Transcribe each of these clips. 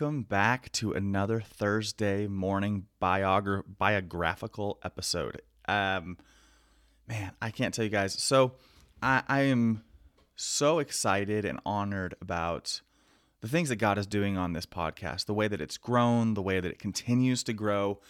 welcome back to another Thursday morning biogra- biographical episode. Um, man, I can't tell you guys. So, I, I am so excited and honored about the things that God is doing on this podcast, the way that it's grown, the way that it continues to grow,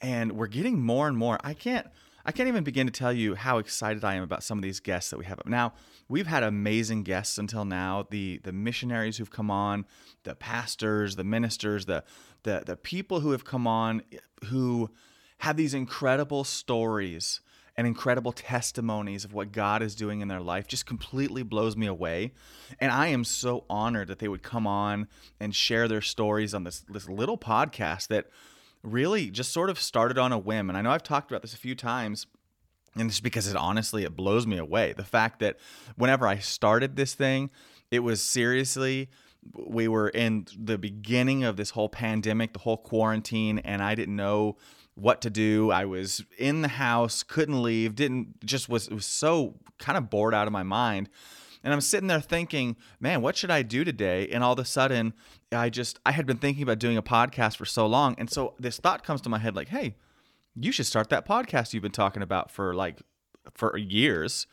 and we're getting more and more. I can't. I can't even begin to tell you how excited I am about some of these guests that we have. Up. Now, we've had amazing guests until now. The the missionaries who've come on, the pastors, the ministers, the the the people who have come on who have these incredible stories and incredible testimonies of what God is doing in their life just completely blows me away. And I am so honored that they would come on and share their stories on this this little podcast that really just sort of started on a whim. And I know I've talked about this a few times and it's because it honestly it blows me away. The fact that whenever i started this thing it was seriously we were in the beginning of this whole pandemic the whole quarantine and i didn't know what to do. I was in the house couldn't leave didn't just was was so kind of bored out of my mind. And i'm sitting there thinking man what should i do today? And all of a sudden i just i had been thinking about doing a podcast for so long. And so this thought comes to my head like hey you should start that podcast you've been talking about for like for years.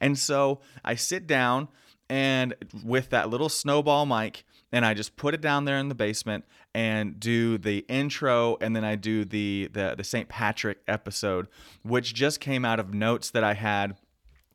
And so I sit down and with that little snowball mic and I just put it down there in the basement and do the intro and then I do the the, the St. Patrick episode which just came out of notes that I had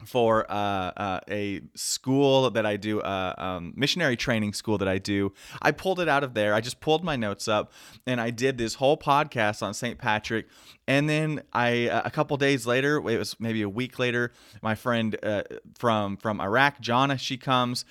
for uh, uh, a school that I do, uh, um, missionary training school that I do. I pulled it out of there. I just pulled my notes up and I did this whole podcast on St. Patrick. And then I, uh, a couple days later, it was maybe a week later, my friend uh, from from Iraq, Jana, she comes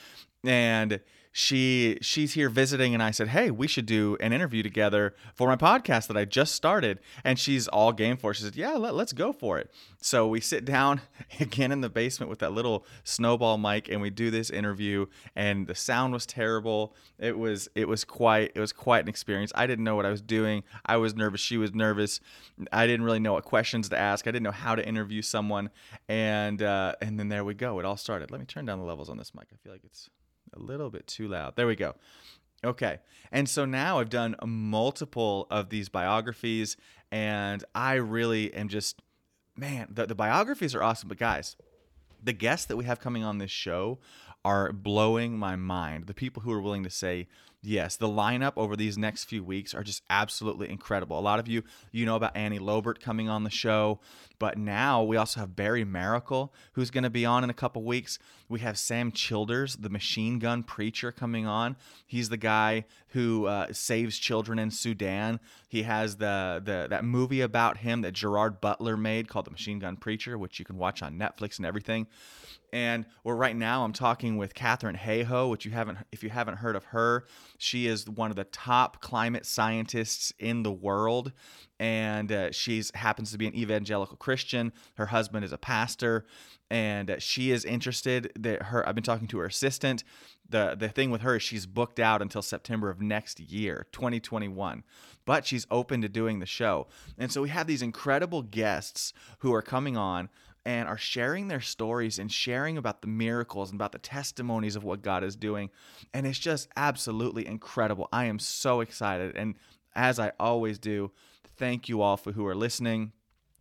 and she she's here visiting and I said, "Hey, we should do an interview together for my podcast that I just started." And she's all game for it. She said, "Yeah, let, let's go for it." So we sit down again in the basement with that little snowball mic and we do this interview and the sound was terrible. It was it was quite it was quite an experience. I didn't know what I was doing. I was nervous, she was nervous. I didn't really know what questions to ask. I didn't know how to interview someone and uh, and then there we go. It all started. Let me turn down the levels on this mic. I feel like it's a little bit too loud. There we go. Okay. And so now I've done multiple of these biographies, and I really am just, man, the, the biographies are awesome. But guys, the guests that we have coming on this show are blowing my mind. The people who are willing to say, yes, the lineup over these next few weeks are just absolutely incredible. A lot of you, you know about Annie Lobert coming on the show, but now we also have Barry Maracle, who's going to be on in a couple weeks. We have Sam Childers, the machine gun preacher, coming on. He's the guy who uh, saves children in Sudan. He has the, the that movie about him that Gerard Butler made called The Machine Gun Preacher, which you can watch on Netflix and everything. And we're right now I'm talking with Katharine Hayhoe, which you haven't if you haven't heard of her, she is one of the top climate scientists in the world, and uh, she's happens to be an evangelical Christian. Her husband is a pastor, and uh, she is interested. That her I've been talking to her assistant. the The thing with her is she's booked out until September of next year, 2021 but she's open to doing the show. And so we have these incredible guests who are coming on and are sharing their stories and sharing about the miracles and about the testimonies of what God is doing. And it's just absolutely incredible. I am so excited. And as I always do, thank you all for who are listening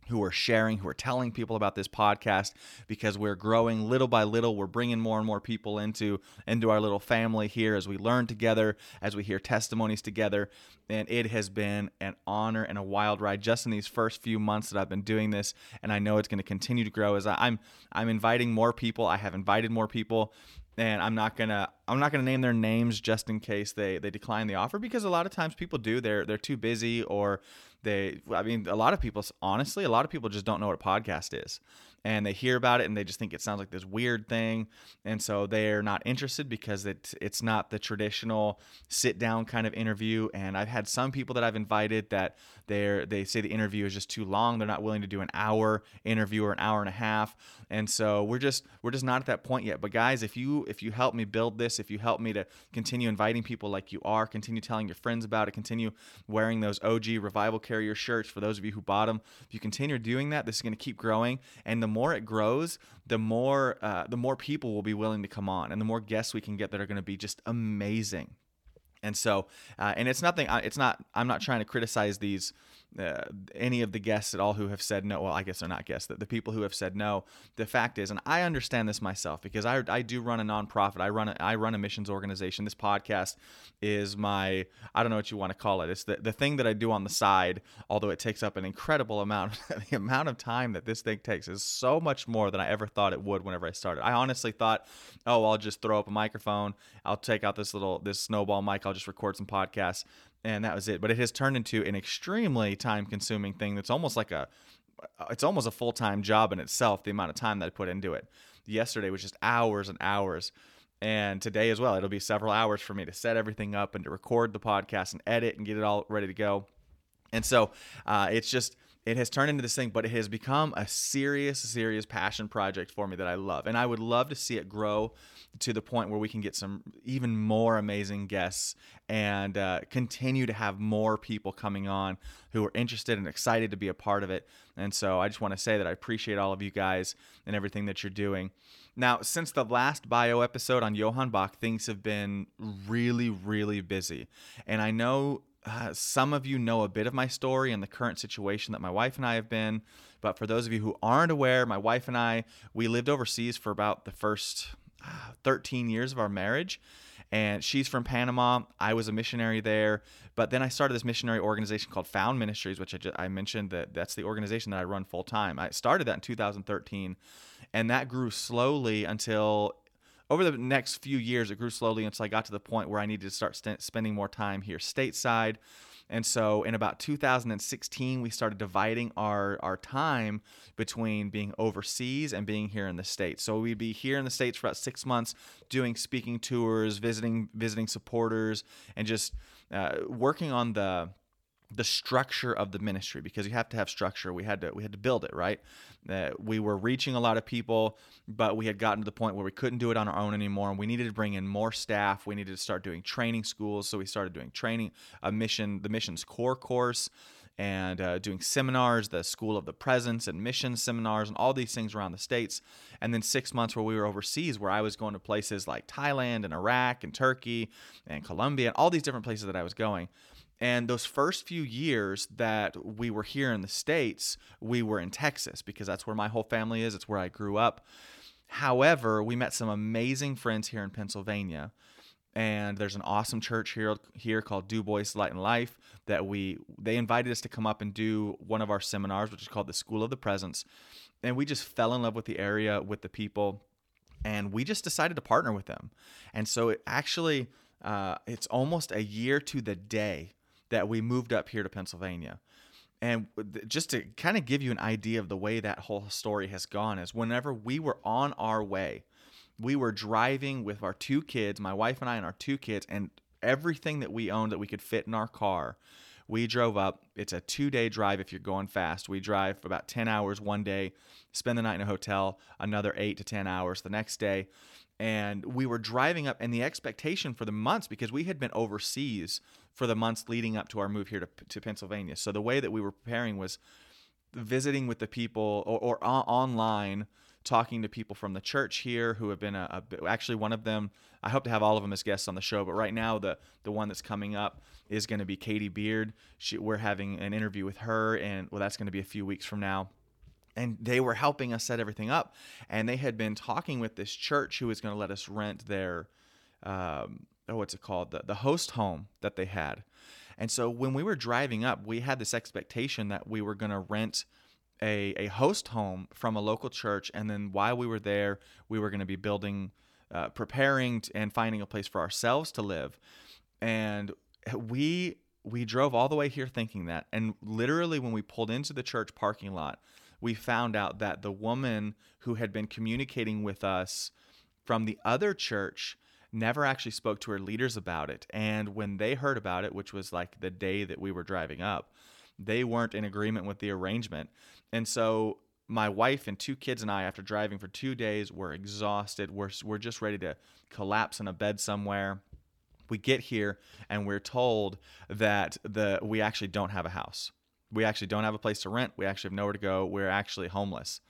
who are sharing, who are telling people about this podcast because we're growing little by little. We're bringing more and more people into into our little family here as we learn together, as we hear testimonies together, and it has been an honor and a wild ride just in these first few months that I've been doing this, and I know it's going to continue to grow as I'm I'm inviting more people. I have invited more people and I'm not gonna I'm not gonna name their names just in case they they decline the offer because a lot of times people do they're they're too busy or they I mean a lot of people honestly a lot of people just don't know what a podcast is and they hear about it and they just think it sounds like this weird thing. And so they're not interested because it, it's not the traditional sit down kind of interview. And i've had some people that i've invited that they're they say the interview is just too long. They're not willing to do an hour interview or an hour and a half. And so we're just we're just not at that point yet. But guys if you if you help me build this if you help me to continue inviting people like you are continue telling your friends about it continue wearing those og revival carrier shirts for those of you who bought them if you continue doing that this is going to keep growing. And the more it grows, the more uh, the more people will be willing to come on, and the more guests we can get that are going to be just amazing. And so, uh, and it's nothing. It's not. I'm not trying to criticize these uh, any of the guests at all who have said no. Well, I guess they're not guests. The, the people who have said no. The fact is, and I understand this myself because I, I do run a nonprofit. I run a, I run a missions organization. This podcast is my I don't know what you want to call it. It's the, the thing that I do on the side. Although it takes up an incredible amount. the amount of time that this thing takes is so much more than I ever thought it would whenever I started. I honestly thought, oh, I'll just throw up a microphone. I'll take out this little this snowball mic. I'll just record some podcasts and that was it. But it has turned into an extremely time consuming thing that's almost like a it's almost a full time job in itself, the amount of time that I put into it. Yesterday was just hours and hours. And today as well, it'll be several hours for me to set everything up and to record the podcast and edit and get it all ready to go. And so uh, it's just, it has turned into this thing, but it has become a serious, serious passion project for me that I love. And I would love to see it grow to the point where we can get some even more amazing guests and uh, continue to have more people coming on who are interested and excited to be a part of it. And so I just want to say that I appreciate all of you guys and everything that you're doing. Now, since the last bio episode on Johann Bach, things have been really, really busy. And I know uh, some of you know a bit of my story and the current situation that my wife and I have been. But for those of you who aren't aware, my wife and I, we lived overseas for about the first 13 years of our marriage. And she's from Panama. I was a missionary there. But then I started this missionary organization called Found Ministries, which I, just, I mentioned that that's the organization that I run full time. I started that in 2013. And that grew slowly until over the next few years, it grew slowly until I got to the point where I needed to start st- spending more time here stateside. And so in about 2016, we started dividing our, our time between being overseas and being here in the States. So we'd be here in the States for about six months doing speaking tours, visiting visiting supporters, and just uh, working on the the structure of the ministry because you have to have structure we had to we had to build it right uh, we were reaching a lot of people but we had gotten to the point where we couldn't do it on our own anymore and we needed to bring in more staff we needed to start doing training schools so we started doing training a mission the missions core course and uh, doing seminars, the School of the Presence and mission seminars, and all these things around the states. And then six months where we were overseas, where I was going to places like Thailand and Iraq and Turkey and Colombia and all these different places that I was going. And those first few years that we were here in the States, we were in Texas because that's where my whole family is. It's where I grew up. However, we met some amazing friends here in Pennsylvania. And there's an awesome church here here called Du Bois Light and Life that we they invited us to come up and do one of our seminars, which is called the School of the Presence. And we just fell in love with the area, with the people, and we just decided to partner with them. And so it actually uh, it's almost a year to the day that we moved up here to Pennsylvania. And just to kind of give you an idea of the way that whole story has gone, is whenever we were on our way, we were driving with our two kids, my wife and I, and our two kids, and everything that we owned that we could fit in our car. We drove up. It's a two day drive if you're going fast. We drive for about 10 hours one day, spend the night in a hotel, another eight to 10 hours the next day. And we were driving up, and the expectation for the months, because we had been overseas for the months leading up to our move here to, to Pennsylvania. So the way that we were preparing was visiting with the people or, or online talking to people from the church here who have been a, a, actually one of them. I hope to have all of them as guests on the show but right now the the one that's coming up is going to be katie beard. She, we're having an interview with her and well that's going to be a few weeks from now and they were helping us set everything up and they had been talking with this church who was going to let us rent their um, oh, what's it called? The, the host home that they had. And so when we were driving up, we had this expectation that we were going to rent a, a host home from a local church. And then while we were there, we were going to be building, uh, preparing and finding a place for ourselves to live. And we we drove all the way here thinking that. And literally, when we pulled into the church parking lot, we found out that the woman who had been communicating with us from the other church never actually spoke to her leaders about it. And when they heard about it, which was like the day that we were driving up, they weren't in agreement with the arrangement. And so my wife and two kids and I, after driving for two days, were exhausted. We're, we're just ready to collapse in a bed somewhere. We get here and we're told that the we actually don't have a house. We actually don't have a place to rent. We actually have nowhere to go. We're actually homeless.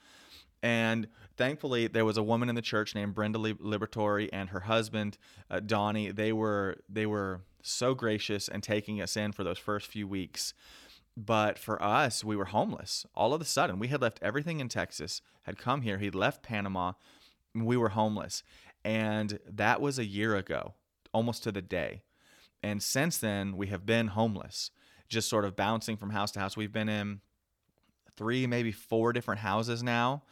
And thankfully, there was a woman in the church named Brenda Liberatore and her husband uh, Donnie. They were they were so gracious and taking us in for those first few weeks. But for us, we were homeless. All of a sudden, we had left everything in Texas, had come here, he'd left Panama, we were homeless. And that was a year ago, almost to the day. And since then, we have been homeless, just sort of bouncing from house to house. We've been in three, maybe four different houses now.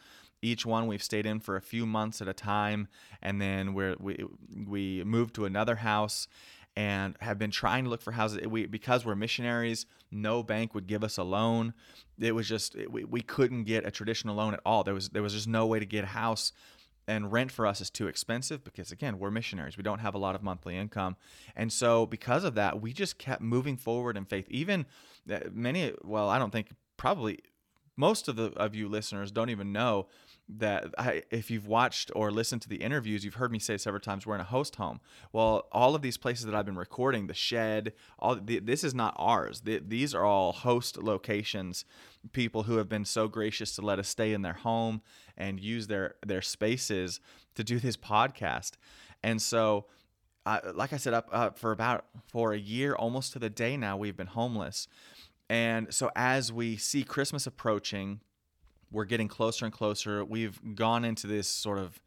Each one we've stayed in for a few months at a time, and then we're, we we moved to another house, and have been trying to look for houses. We because we're missionaries, no bank would give us a loan. It was just we, we couldn't get a traditional loan at all. There was there was just no way to get a house and rent for us is too expensive because again we're missionaries we don't have a lot of monthly income and so because of that we just kept moving forward in faith even uh, many well i don't think probably most of the of you listeners don't even know that I, if you've watched or listened to the interviews, you've heard me say several times we're in a host home. Well, all of these places that I've been recording, the shed, all the, this is not ours. The, these are all host locations. People who have been so gracious to let us stay in their home and use their their spaces to do this podcast. And so, uh, like I said, up, up for about for a year, almost to the day now, we've been homeless. And so, as we see Christmas approaching we're getting closer and closer. We've gone into this sort of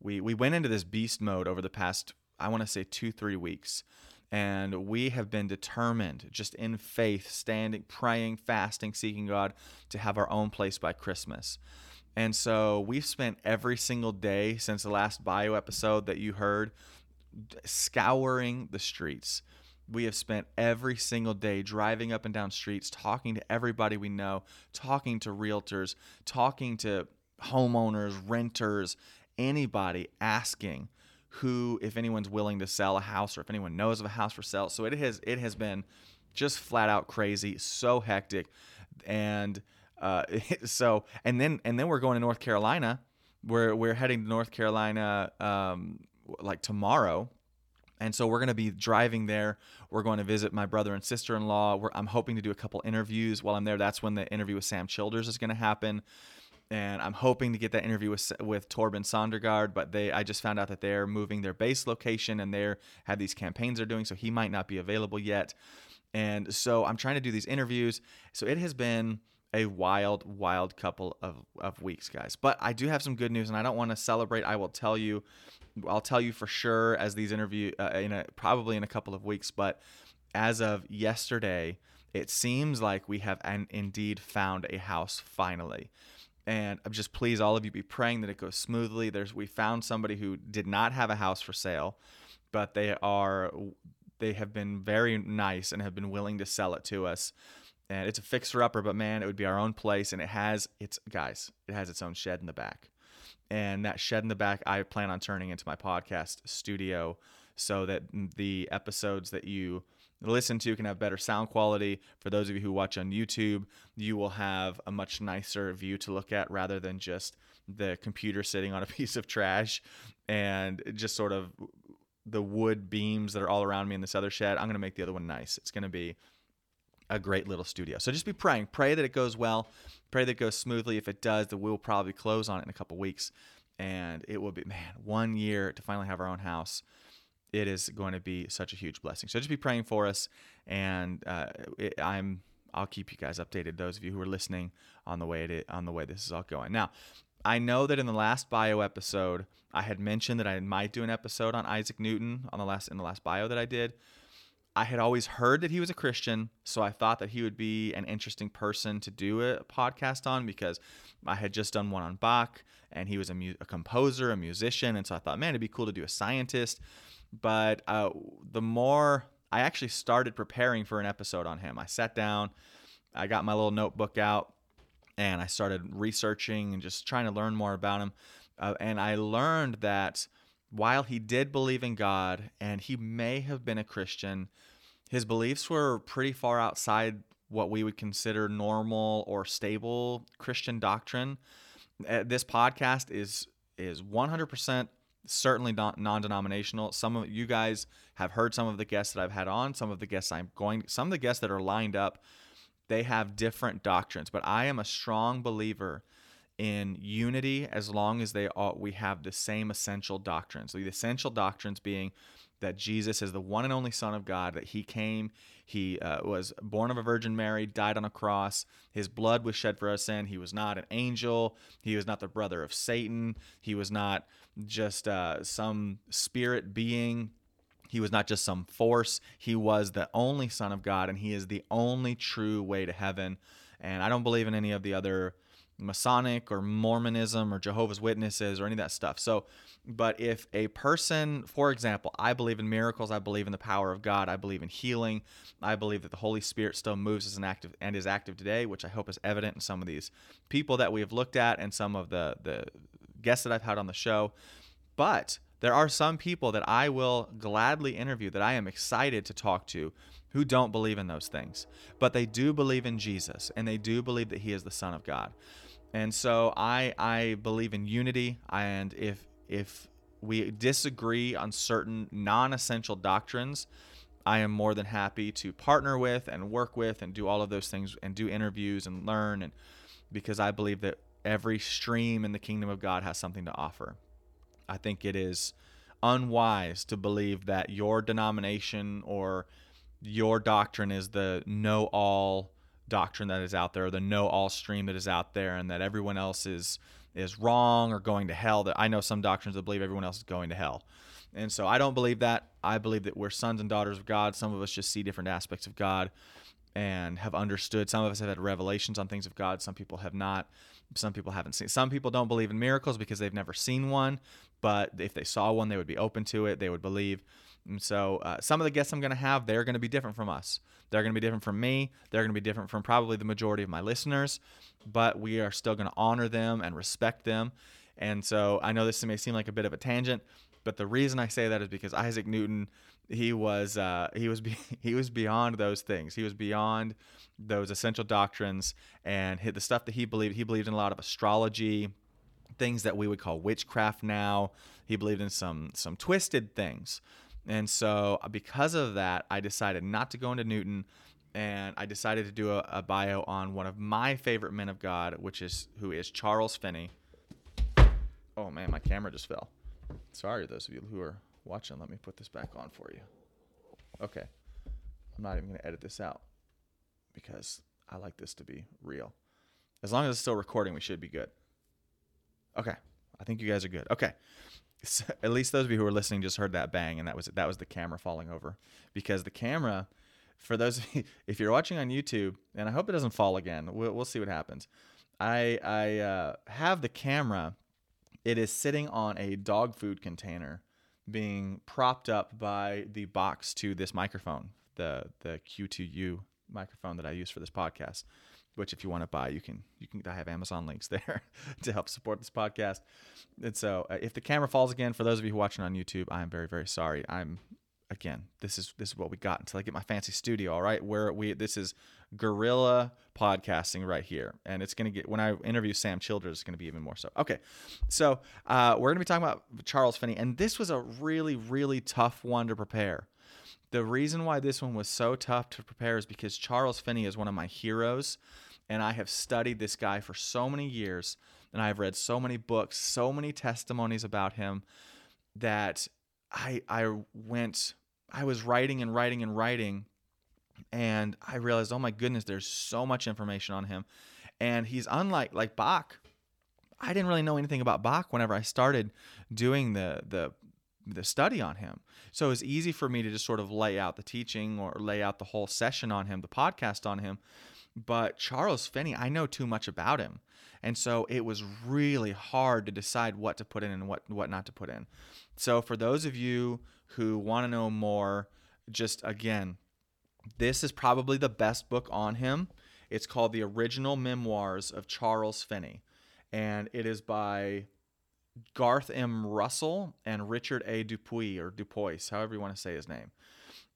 we we went into this beast mode over the past I want to say 2-3 weeks. And we have been determined, just in faith, standing, praying, fasting, seeking God to have our own place by Christmas. And so we've spent every single day since the last bio episode that you heard scouring the streets, we have spent every single day driving up and down streets, talking to everybody we know, talking to realtors, talking to homeowners, renters, anybody asking who, if anyone's willing to sell a house or if anyone knows of a house for sale. So it has it has been just flat out crazy, so hectic, and uh, so and then and then we're going to North Carolina. We're we're heading to North Carolina um, like tomorrow and so we're going to be driving there. We're going to visit my brother and sister in law. I'm hoping to do a couple interviews while I'm there. That's when the interview with Sam Childers is going to happen. And I'm hoping to get that interview with with Torben Sondergaard, but they I just found out that they're moving their base location and they're have these campaigns they're doing, so he might not be available yet. And so I'm trying to do these interviews. So it has been a wild, wild couple of, of weeks, guys. But I do have some good news, and I don't want to celebrate. I will tell you I'll tell you for sure as these interview uh, in a, probably in a couple of weeks, but as of yesterday, it seems like we have an, indeed found a house finally. And I'm just please all of you be praying that it goes smoothly. There's we found somebody who did not have a house for sale, but they are they have been very nice and have been willing to sell it to us. And it's a fixer upper, but man, it would be our own place and it has its guys, it has its own shed in the back and that shed in the back I plan on turning into my podcast studio so that the episodes that you listen to can have better sound quality. For those of you who watch on YouTube, you will have a much nicer view to look at rather than just the computer sitting on a piece of trash and just sort of the wood beams that are all around me in this other shed. I'm going to make the other one nice. It's going to be a great little studio. So just be praying. Pray that it goes well. Pray that it goes smoothly. If it does, then we'll probably close on it in a couple weeks. And it will be, man, one year to finally have our own house. It is going to be such a huge blessing. So just be praying for us. And uh, it, I'm, I'll keep you guys updated. Those of you who are listening on the way it, on the way this is all going. Now, I know that in the last bio episode, I had mentioned that I might do an episode on Isaac Newton on the last in the last bio that I did. I had always heard that he was a Christian, so I thought that he would be an interesting person to do a podcast on because I had just done one on Bach and he was a, mu- a composer, a musician, and so I thought, man, it'd be cool to do a scientist. But uh, the more I actually started preparing for an episode on him, I sat down, I got my little notebook out, and I started researching and just trying to learn more about him. Uh, and I learned that while he did believe in God and he may have been a Christian, his beliefs were pretty far outside what we would consider normal or stable Christian doctrine. Uh, this podcast is is 100% certainly not non-denominational. Some of you guys have heard some of the guests that I've had on, some of the guests I'm going some of the guests that are lined up, they have different doctrines, but I am a strong believer in unity as long as they all we have the same essential doctrines. The essential doctrines being that Jesus is the one and only Son of God, that he came, he uh, was born of a Virgin Mary, died on a cross, his blood was shed for our sin. He was not an angel, he was not the brother of Satan, he was not just uh, some spirit being. He was not just some force. He was the only Son of God, and He is the only true way to heaven. And I don't believe in any of the other Masonic or Mormonism or Jehovah's Witnesses or any of that stuff. So, but if a person, for example, I believe in miracles, I believe in the power of God, I believe in healing, I believe that the Holy Spirit still moves as an active and is active today, which I hope is evident in some of these people that we have looked at and some of the the guests that I've had on the show. But there are some people that I will gladly interview that I am excited to talk to who don't believe in those things, but they do believe in Jesus and they do believe that he is the son of God. And so I I believe in unity and if if we disagree on certain non-essential doctrines, I am more than happy to partner with and work with and do all of those things and do interviews and learn and because I believe that every stream in the kingdom of God has something to offer. I think it is unwise to believe that your denomination or your doctrine is the know all doctrine that is out there, the know all stream that is out there, and that everyone else is is wrong or going to hell. That I know some doctrines that believe everyone else is going to hell. And so I don't believe that. I believe that we're sons and daughters of God. Some of us just see different aspects of God and have understood. Some of us have had revelations on things of God. Some people have not. Some people haven't seen. Some people don't believe in miracles because they've never seen one. But if they saw one, they would be open to it. They would believe. And so uh, some of the guests I'm going to have, they're going to be different from us. They're going to be different from me. They're going to be different from probably the majority of my listeners. But we are still going to honor them and respect them. And so I know this may seem like a bit of a tangent, but the reason I say that is because Isaac Newton, he was uh, he was be- he was beyond those things. He was beyond those essential doctrines and the stuff that he believed. He believed in a lot of astrology, things that we would call witchcraft now. He believed in some some twisted things. And so uh, because of that, I decided not to go into Newton and I decided to do a, a bio on one of my favorite men of God, which is who is Charles Finney. Oh man, my camera just fell. Sorry, those of you who are watching. Let me put this back on for you. Okay. I'm not even going to edit this out because I like this to be real. As long as it's still recording, we should be good. Okay. I think you guys are good. Okay. At least those of you who are listening just heard that bang, and that was that was the camera falling over. Because the camera, for those of you, if you're watching on YouTube, and I hope it doesn't fall again, we'll, we'll see what happens. I I uh, have the camera it is sitting on a dog food container being propped up by the box to this microphone, the the Q2U microphone that I use for this podcast. Which, if you want to buy, you can. You can. I have Amazon links there to help support this podcast. And so, uh, if the camera falls again, for those of you watching on YouTube, I am very, very sorry. I'm again, this is this is what we got until I get my fancy studio. All right, where we this is guerrilla podcasting right here, and it's gonna get when I interview Sam Childers, it's gonna be even more so. Okay, so uh, we're gonna be talking about Charles Finney, and this was a really really tough one to prepare. The reason why this one was so tough to prepare is because Charles Finney is one of my heroes, and I have studied this guy for so many years, and I've read so many books, so many testimonies about him that I I went I was writing and writing and writing, and I realized, oh my goodness, there's so much information on him, and he's unlike like Bach. I didn't really know anything about Bach whenever I started doing the the the study on him. So it was easy for me to just sort of lay out the teaching or lay out the whole session on him, the podcast on him. But Charles Finney, I know too much about him. And so it was really hard to decide what to put in and what, what not to put in. So for those of you who want to know more, just again, this is probably the best book on him. It's called The Original Memoirs of Charles Finney, and it is by Garth M. Rosell and Richard A. Dupuy or Dupois, however you want to say his name.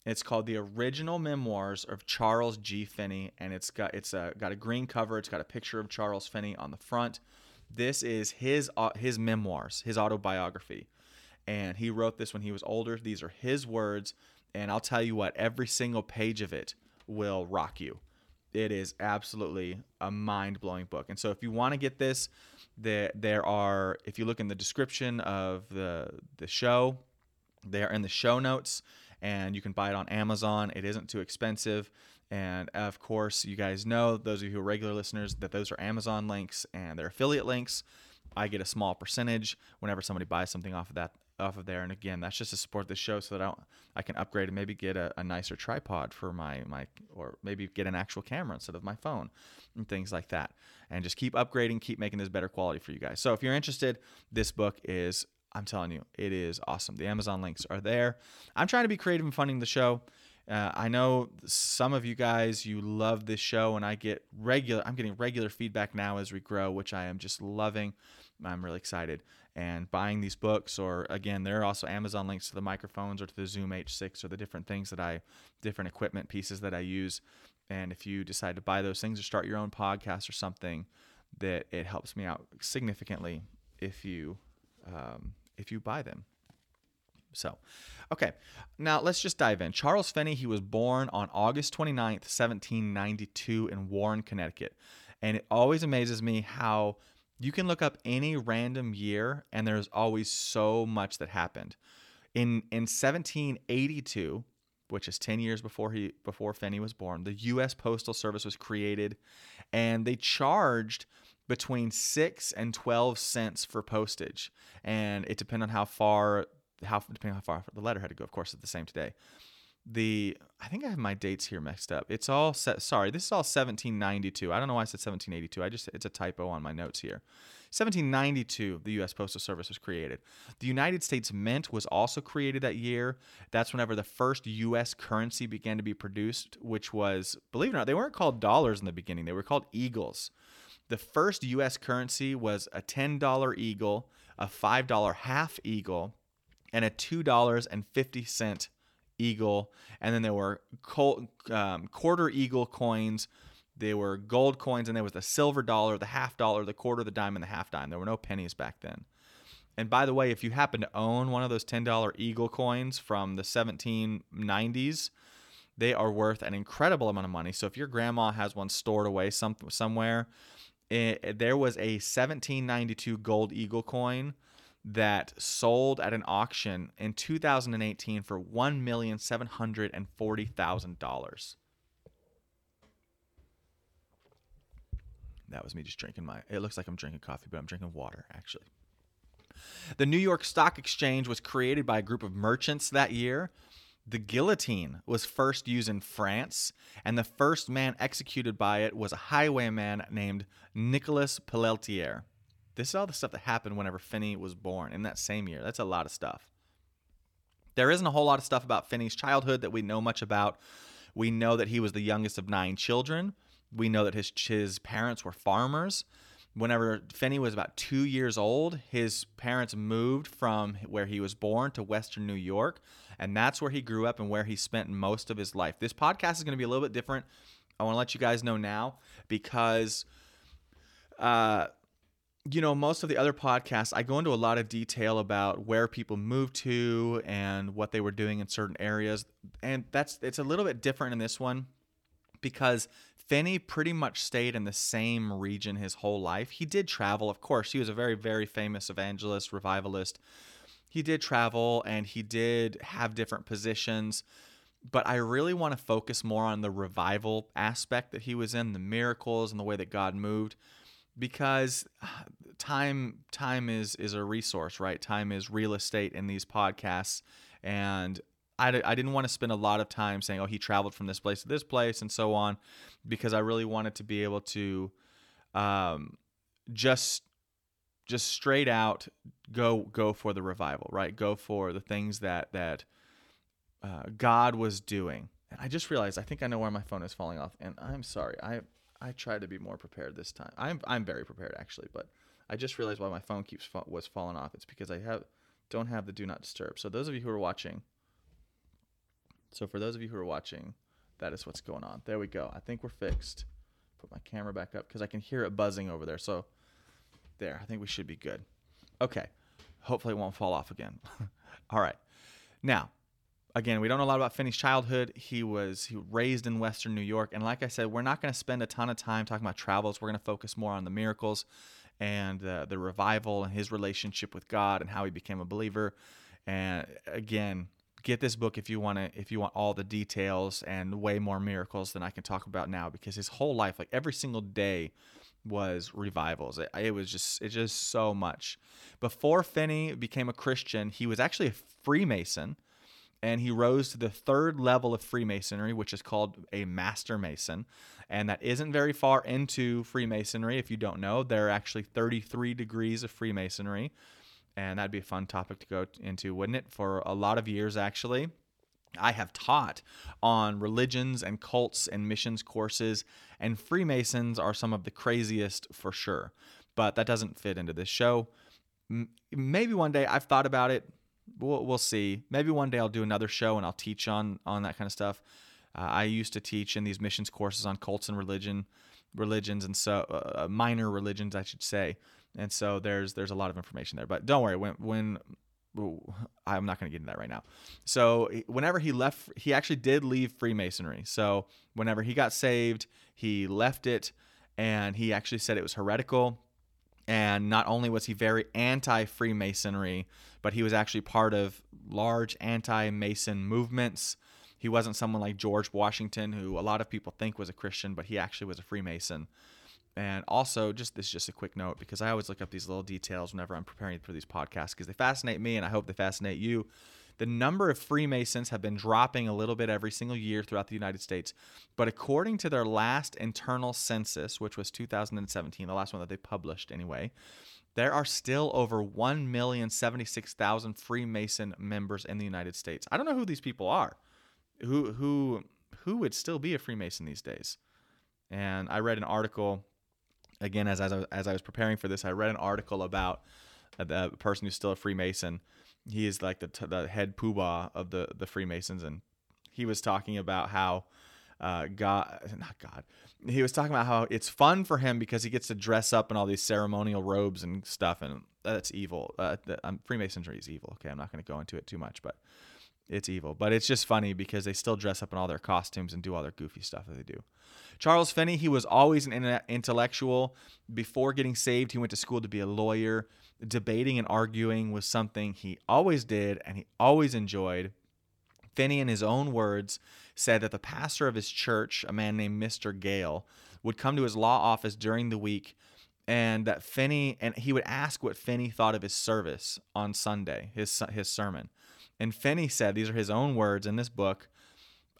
It's called The Original Memoirs of Charles G. Finney, and it's got it's a, got a green cover. It's got a picture of Charles Finney on the front. This is his uh, his memoirs, his autobiography and he wrote this when he was older. These are his words, and I'll tell you what, every single page of it will rock you. It is absolutely a mind blowing book. And so, if you want to get this, there there are. If you look in the description of the the show, They are in the show notes, and you can buy it on Amazon. It isn't too expensive. And of course, you guys know, those of you who are regular listeners, that those are Amazon links and they're affiliate links. I get a small percentage whenever somebody buys something off of that off of there. And again, that's just to support the show so that I, I can upgrade and maybe get a, a, nicer tripod for my, my, or maybe get an actual camera instead of my phone and things like that. And just keep upgrading, keep making this better quality for you guys. So if you're interested, this book is, I'm telling you, it is awesome. The Amazon links are there. I'm trying to be creative in funding the show. Uh, I know some of you guys you love this show, and I get regular. I'm getting regular feedback now as we grow, which I am just loving. I'm really excited and buying these books. Or again, there are also Amazon links to the microphones or to the Zoom H6 or the different things that I, different equipment pieces that I use. And if you decide to buy those things or start your own podcast or something, that it helps me out significantly if you um, if you buy them. So, okay, now let's just dive in. Charles Finney, he was born on August 29th, 1792, in Warren, Connecticut. And it always amazes me how you can look up any random year and there's always so much that happened. In, in 1782, which is 10 years before he before Finney was born, the US Postal Service was created and they charged between 6 and 12 cents for postage and it depended on how far how depending on how far the letter had to go. Of course, it's the same today. The I think I have my dates here mixed up. It's all set. Sorry, this is all 1792. I don't know why I said 1782. I just it's a typo on my notes here. 1792, the U.S. Postal Service was created. The United States Mint was also created that year. That's whenever the first U.S. currency began to be produced, which was, believe it or not, they weren't called dollars in the beginning. They were called eagles. The first U.S. currency was a $10 eagle, a $5 half eagle, and a $2.50 eagle. And then there were um, quarter eagle coins. They were gold coins, and there was the silver dollar, the half dollar, the quarter, the dime, and the half dime. There were no pennies back then. And by the way, if you happen to own one of those $10 eagle coins from the 1790s, they are worth an incredible amount of money. So if your grandma has one stored away some, somewhere, it, there was a 1792 gold eagle coin that sold at an auction in 2018 for $1,740,000. That was me just drinking my. It looks like I'm drinking coffee, but I'm drinking water, actually. The New York Stock Exchange was created by a group of merchants that year. The guillotine was first used in France, and the first man executed by it was a highwayman named Nicolas Pelletier. This is all the stuff that happened whenever Finney was born in that same year. That's a lot of stuff. There isn't a whole lot of stuff about Finney's childhood that we know much about. We know that he was the youngest of nine children. We know that his his parents were farmers. Whenever Finney was about two years old, his parents moved from where he was born to Western New York, and that's where he grew up and where he spent most of his life. This podcast is going to be a little bit different. I want to let you guys know now because uh, you know, most of the other podcasts, I go into a lot of detail about where people moved to and what they were doing in certain areas. And that's it's a little bit different in this one because Finney pretty much stayed in the same region his whole life. He did travel, of course. He was a very, very famous evangelist, revivalist. He did travel and he did have different positions. But I really want to focus more on the revival aspect that he was in, the miracles and the way that God moved because uh, time time is is a resource right time is real estate in these podcasts and I, I didn't want to spend a lot of time saying oh he traveled from this place to this place and so on because i really wanted to be able to um, just just straight out go go for the revival right go for the things that that uh, god was doing and i just realized i think i know where my phone is falling off and i'm sorry i I tried to be more prepared this time. I'm I'm very prepared actually, but I just realized why my phone keeps was falling off. It's because I have don't have the do not disturb. So those of you who are watching, so for those of you who are watching, that is what's going on. There we go. I think we're fixed. Put my camera back up because I can hear it buzzing over there. So there, I think we should be good. Okay. Hopefully it won't fall off again. All right. Now, again, we don't know a lot about Finney's childhood. He was he raised in Western New York, and like I said, we're not going to spend a ton of time talking about travels. We're going to focus more on the miracles and uh, the revival and his relationship with God and how he became a believer And again, get this book if you want to if you want all the details and way more miracles than I can talk about now because his whole life like every single day was revivals. It, it was just it just so much. Before Finney became a Christian, he was actually a Freemason and he rose to the third level of Freemasonry, which is called a Master Mason. And that isn't very far into Freemasonry. If you don't know, there are actually 33 degrees of Freemasonry. And that'd be a fun topic to go into, wouldn't it? For a lot of years, actually. I have taught on religions and cults and missions courses, and Freemasons are some of the craziest for sure. But that doesn't fit into this show. Maybe one day I've thought about it we'll, we'll see. Maybe one day I'll do another show and I'll teach on on that kind of stuff. Uh, I used to teach in these missions courses on cults and religion, religions and so uh, uh minor religions, I should say. And so there's there's a lot of information there. But don't worry, when when I'm not going to get into that right now. So whenever he left, he actually did leave Freemasonry. So whenever he got saved, he left it, and he actually said it was heretical. And not only was he very anti Freemasonry, but he was actually part of large anti Mason movements. He wasn't someone like George Washington, who a lot of people think was a Christian, but he actually was a Freemason. And also, just this is just a quick note because I always look up these little details whenever I'm preparing for these podcasts because they fascinate me and I hope they fascinate you. The number of Freemasons have been dropping a little bit every single year throughout the United States. But according to their last internal census, which was 2017, the last one that they published anyway, there are still over 1,076,000 Freemason members in the United States. I don't know who these people are. Who who who would still be a Freemason these days? And I read an article again as as I, as I was preparing for this. I read an article about the person who's still a Freemason he is like the the head poobah of the the Freemasons, and he was talking about how uh, God, not God, he was talking about how it's fun for him because he gets to dress up in all these ceremonial robes and stuff, and that's evil. Uh, the, um, Freemasonry is evil. Okay, I'm not going to go into it too much, but it's evil. But it's just funny because they still dress up in all their costumes and do all their goofy stuff that they do. Charles Finney, he was always an intellectual. Before getting saved, he went to school to be a lawyer debating and arguing was something he always did and he always enjoyed. Finney, in his own words, said that the pastor of his church, a man named Mr. Gale, would come to his law office during the week and that Finney and he would ask what Finney thought of his service on Sunday, his his sermon. And Finney said, these are his own words in this book,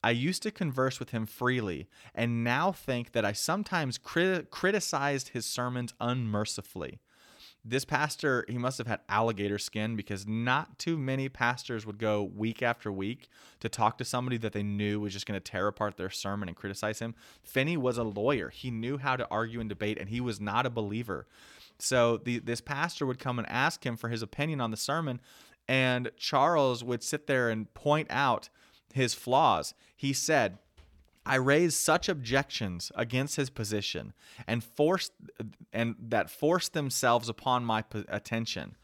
I used to converse with him freely and now think that I sometimes crit- criticized his sermons unmercifully. This pastor he must have had alligator skin because not too many pastors would go week after week to talk to somebody that they knew was just going to tear apart their sermon and criticize him. Finney was a lawyer. He knew how to argue and debate and he was not a believer. So the, this pastor would come and ask him for his opinion on the sermon and charles would sit there and point out his flaws he said I raised such objections against his position and forced and that forced themselves upon my attention.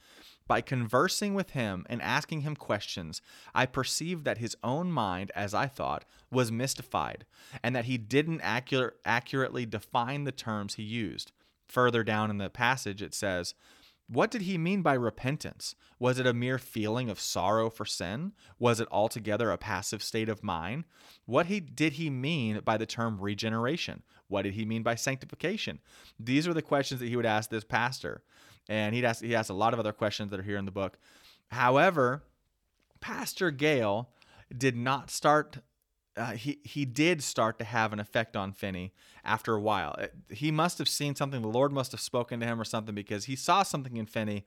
By conversing with him and asking him questions, I perceived that his own mind, as I thought, was mystified, and that he didn't accurate, accurately define the terms he used. Further down in the passage, it says, what did he mean by repentance? Was it a mere feeling of sorrow for sin? Was it altogether a passive state of mind? What he, did he mean by the term regeneration? What did he mean by sanctification? These are the questions that he would ask this pastor. And he'd ask, he asked a lot of other questions that are here in the book. However, Pastor Gale did not start uh, he he did start to have an effect on Finney after a while. Uh, he must have seen something. The Lord must have spoken to him or something because he saw something in Finney,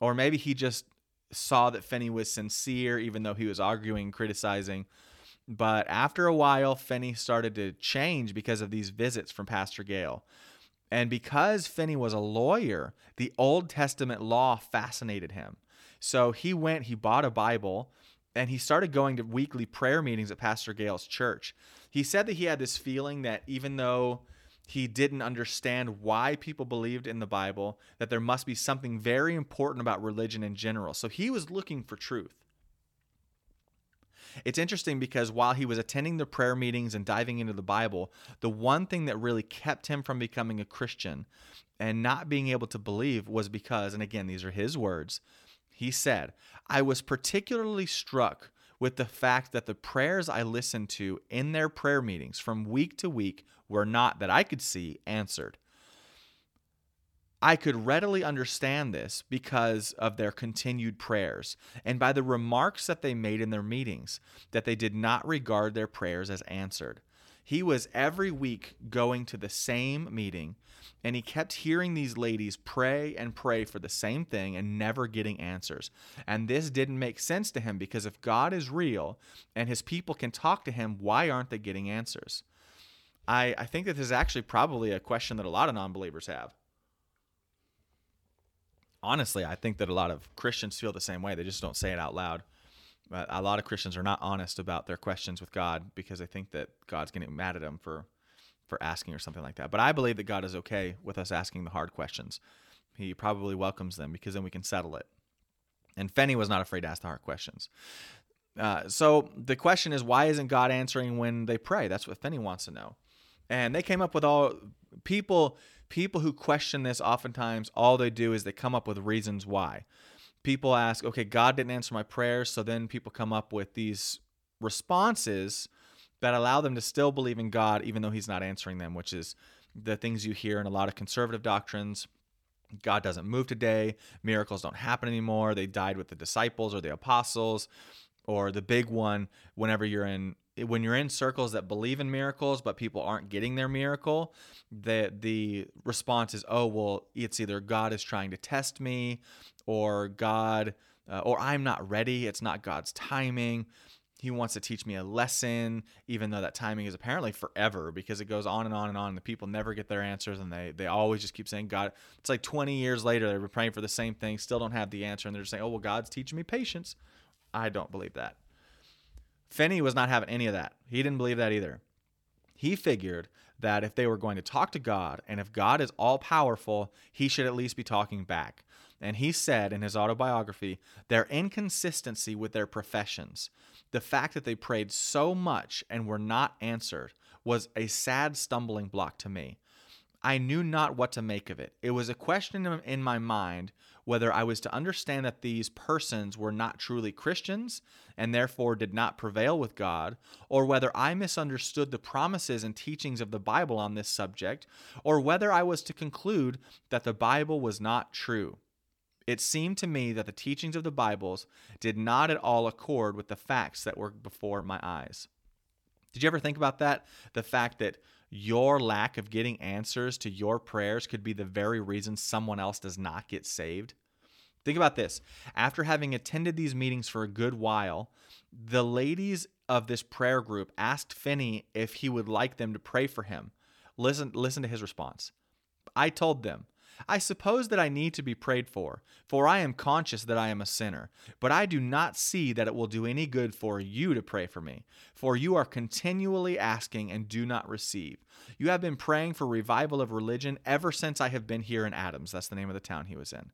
or maybe he just saw that Finney was sincere, even though he was arguing, criticizing. But after a while, Finney started to change because of these visits from Pastor Gale. And because Finney was a lawyer, the Old Testament law fascinated him. So he went, he bought a Bible, and he started going to weekly prayer meetings at Pastor Gale's church. He said that he had this feeling that even though he didn't understand why people believed in the Bible, that there must be something very important about religion in general. So he was looking for truth. It's interesting because while he was attending the prayer meetings and diving into the Bible, the one thing that really kept him from becoming a Christian and not being able to believe was because, and again, these are his words, He said, I was particularly struck with the fact that the prayers I listened to in their prayer meetings from week to week were not, that I could see, answered. I could readily understand this because of their continued prayers and by the remarks that they made in their meetings that they did not regard their prayers as answered. He was every week going to the same meeting and he kept hearing these ladies pray and pray for the same thing and never getting answers. And this didn't make sense to him because if God is real and his people can talk to him, why aren't they getting answers? I, I think that this is actually probably a question that a lot of non believers have honestly, I think that a lot of Christians feel the same way. They just don't say it out loud. But a lot of Christians are not honest about their questions with God because they think that God's getting mad at them for for asking or something like that. But I believe that God is okay with us asking the hard questions. He probably welcomes them because then we can settle it. And Finney was not afraid to ask the hard questions. Uh, so the question is, why isn't God answering when they pray? That's what Finney wants to know. And they came up with all people people who question this oftentimes all they do is they come up with reasons why. People ask, okay, God didn't answer my prayers, so then people come up with these responses that allow them to still believe in God even though he's not answering them, which is the things you hear in a lot of conservative doctrines. God doesn't move today, miracles don't happen anymore, they died with the disciples or the apostles, or the big one whenever you're in when you're in circles that believe in miracles but people aren't getting their miracle the the response is oh well it's either god is trying to test me or god uh, or i'm not ready. It's not god's timing he wants to teach me a lesson even though that timing is apparently forever because it goes on and on and on and the people never get their answers and they they always just keep saying god it's like 20 years later they're praying for the same thing still don't have the answer and they're just saying oh well god's teaching me patience i don't believe that Finney was not having any of that. He didn't believe that either. He figured that if they were going to talk to God and if God is all powerful, he should at least be talking back. And he said in his autobiography, their inconsistency with their professions, the fact that they prayed so much and were not answered, was a sad stumbling block to me. I knew not what to make of it. It was a question in my mind whether I was to understand that these persons were not truly Christians and therefore did not prevail with God, or whether I misunderstood the promises and teachings of the Bible on this subject, or whether I was to conclude that the Bible was not true. It seemed to me that the teachings of the Bibles did not at all accord with the facts that were before my eyes. Did you ever think about that? The fact that your lack of getting answers to your prayers could be the very reason someone else does not get saved. Think about this. After having attended these meetings for a good while, the ladies of this prayer group asked Finney if he would like them to pray for him. Listen, listen to his response. I told them, I suppose that I need to be prayed for, for I am conscious that I am a sinner. But I do not see that it will do any good for you to pray for me, for you are continually asking and do not receive. You have been praying for revival of religion ever since I have been here in Adams. That's the name of the town he was in.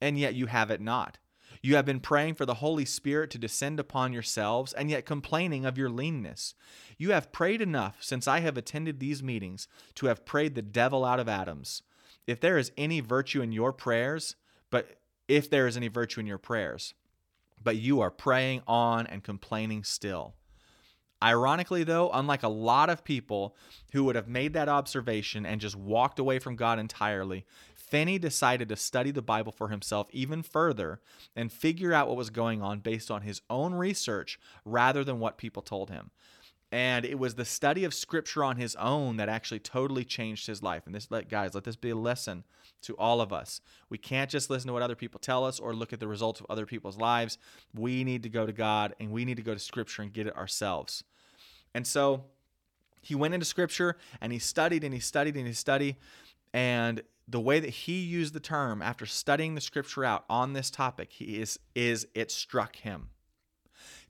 And yet you have it not. You have been praying for the Holy Spirit to descend upon yourselves, and yet complaining of your leanness. You have prayed enough since I have attended these meetings to have prayed the devil out of Adams if there is any virtue in your prayers, but if there is any virtue in your prayers, but you are praying on and complaining still. Ironically, though, unlike a lot of people who would have made that observation and just walked away from God entirely, Finney decided to study the Bible for himself even further and figure out what was going on based on his own research rather than what people told him. And it was the study of scripture on his own that actually totally changed his life. And this, let guys, let this be a lesson to all of us. We can't just listen to what other people tell us or look at the results of other people's lives. We need to go to God and we need to go to scripture and get it ourselves. And so he went into scripture and he studied and he studied and he studied. And the way that he used the term after studying the scripture out on this topic, he is, is it struck him.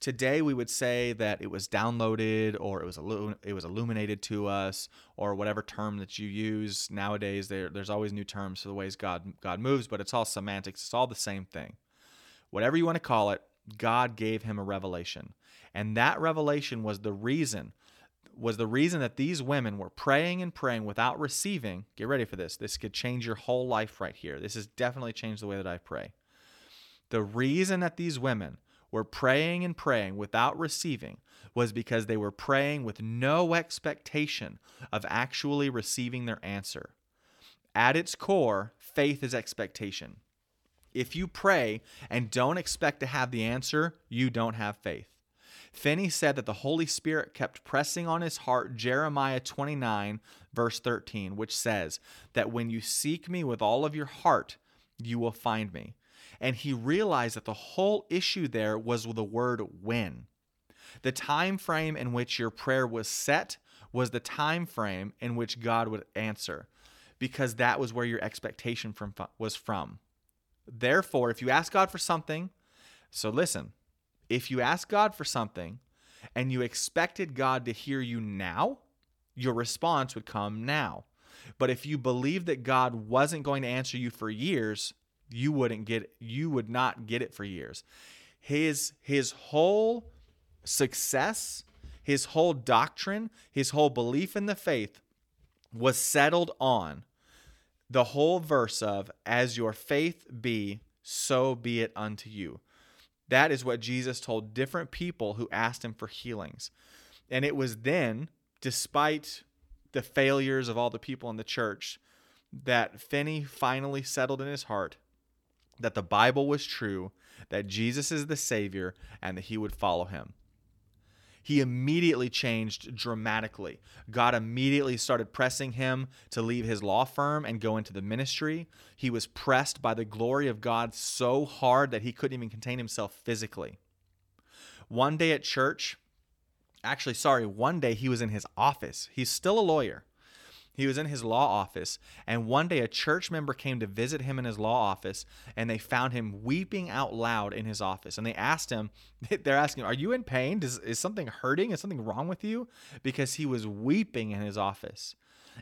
Today we would say that it was downloaded or it was it was illuminated to us or whatever term that you use. Nowadays there, there's always new terms for the ways God God moves, but it's all semantics. It's all the same thing. Whatever you want to call it, God gave him a revelation. And that revelation was the reason was the reason that these women were praying and praying without receiving. Get ready for this. This could change your whole life right here. This has definitely changed the way that I pray The reason that these women were praying and praying without receiving was because they were praying with no expectation of actually receiving their answer. At its core, faith is expectation. If you pray and don't expect to have the answer, you don't have faith. Finney said that the Holy Spirit kept pressing on his heart Jeremiah 29, verse 13, which says that when you seek me with all of your heart, you will find me. And he realized that the whole issue there was with the word when. The time frame in which your prayer was set was the time frame in which God would answer because that was where your expectation from was from. Therefore, if you ask God for something, so listen, if you ask God for something and you expected God to hear you now, your response would come now. But if you believed that God wasn't going to answer you for years, you wouldn't get you would not get it for years. His his whole success, his whole doctrine, his whole belief in the faith was settled on the whole verse of, As your faith be, so be it unto you. That is what Jesus told different people who asked him for healings. And it was then, despite the failures of all the people in the church, that Finney finally settled in his heart that the Bible was true, that Jesus is the Savior, and that he would follow him he immediately changed dramatically. God immediately started pressing him to leave his law firm and go into the ministry. He was pressed by the glory of God so hard that he couldn't even contain himself physically. One day at church, actually, sorry, one day he was in his office. He's still a lawyer. He was in his law office, and one day a church member came to visit him in his law office, and they found him weeping out loud in his office. And they asked him, they're asking, Are you in pain? Does, is something hurting? Is something wrong with you? Because he was weeping in his office.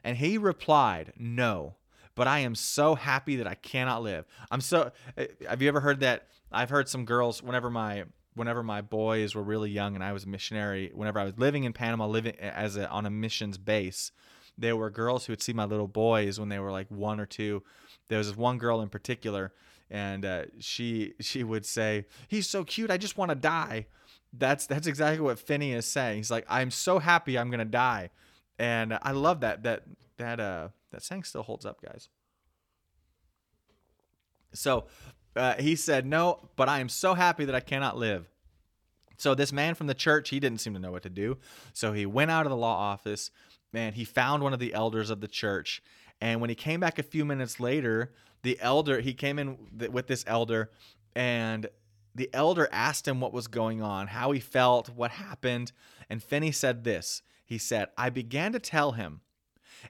And he replied, No, but I am so happy that I cannot live. I'm so. Eh, have you ever heard that? I've heard some girls, whenever my whenever my boys were really young and I was a missionary, whenever I was living in Panama, living as a, on a missions base, there were girls who would see my little boys when they were like one or two. There was this one girl in particular, and uh, she she would say, "He's so cute. I just want to die." That's that's exactly what Finney is saying. He's like, "I'm so happy. I'm gonna die," and I love that that that uh that saying still holds up, guys. So uh, he said, "No, but I am so happy that I cannot live." So this man from the church, he didn't seem to know what to do. So he went out of the law office man, he found one of the elders of the church. And when he came back a few minutes later, the elder, he came in with this elder, and the elder asked him what was going on, how he felt, what happened. And Finney said this He said, I began to tell him.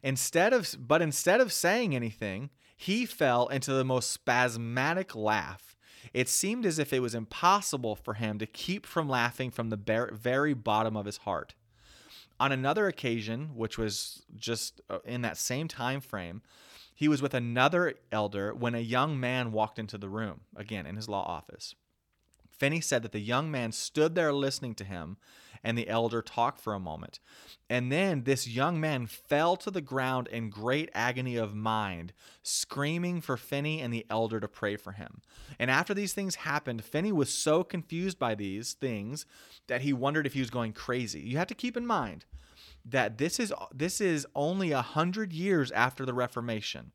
Instead of, but instead of saying anything, he fell into the most spasmodic laugh. It seemed as if it was impossible for him to keep from laughing from the very bottom of his heart. On another occasion, which was just uh, in that same time frame, he was with another elder when a young man walked into the room, again in his law office. Finney said that the young man stood there listening to him and the elder talked for a moment. And then this young man fell to the ground in great agony of mind, screaming for Finney and the elder to pray for him. And after these things happened, Finney was so confused by these things that he wondered if he was going crazy. You have to keep in mind that this is this is only a hundred years after the Reformation.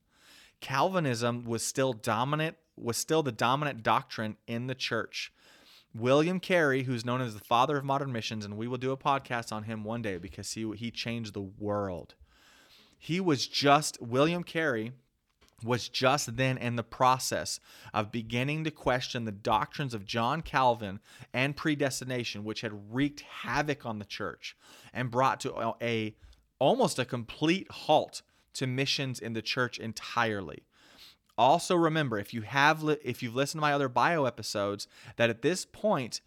Calvinism was still dominant was still the dominant doctrine in the church. William Carey, who's known as the father of modern missions, and we will do a podcast on him one day because he he changed the world. He was just William Carey was just then in the process of beginning to question the doctrines of John Calvin and predestination, which had wreaked havoc on the church and brought to a, almost a complete halt to missions in the church entirely. Also remember if you have li- if you've listened to my other bio episodes that at this point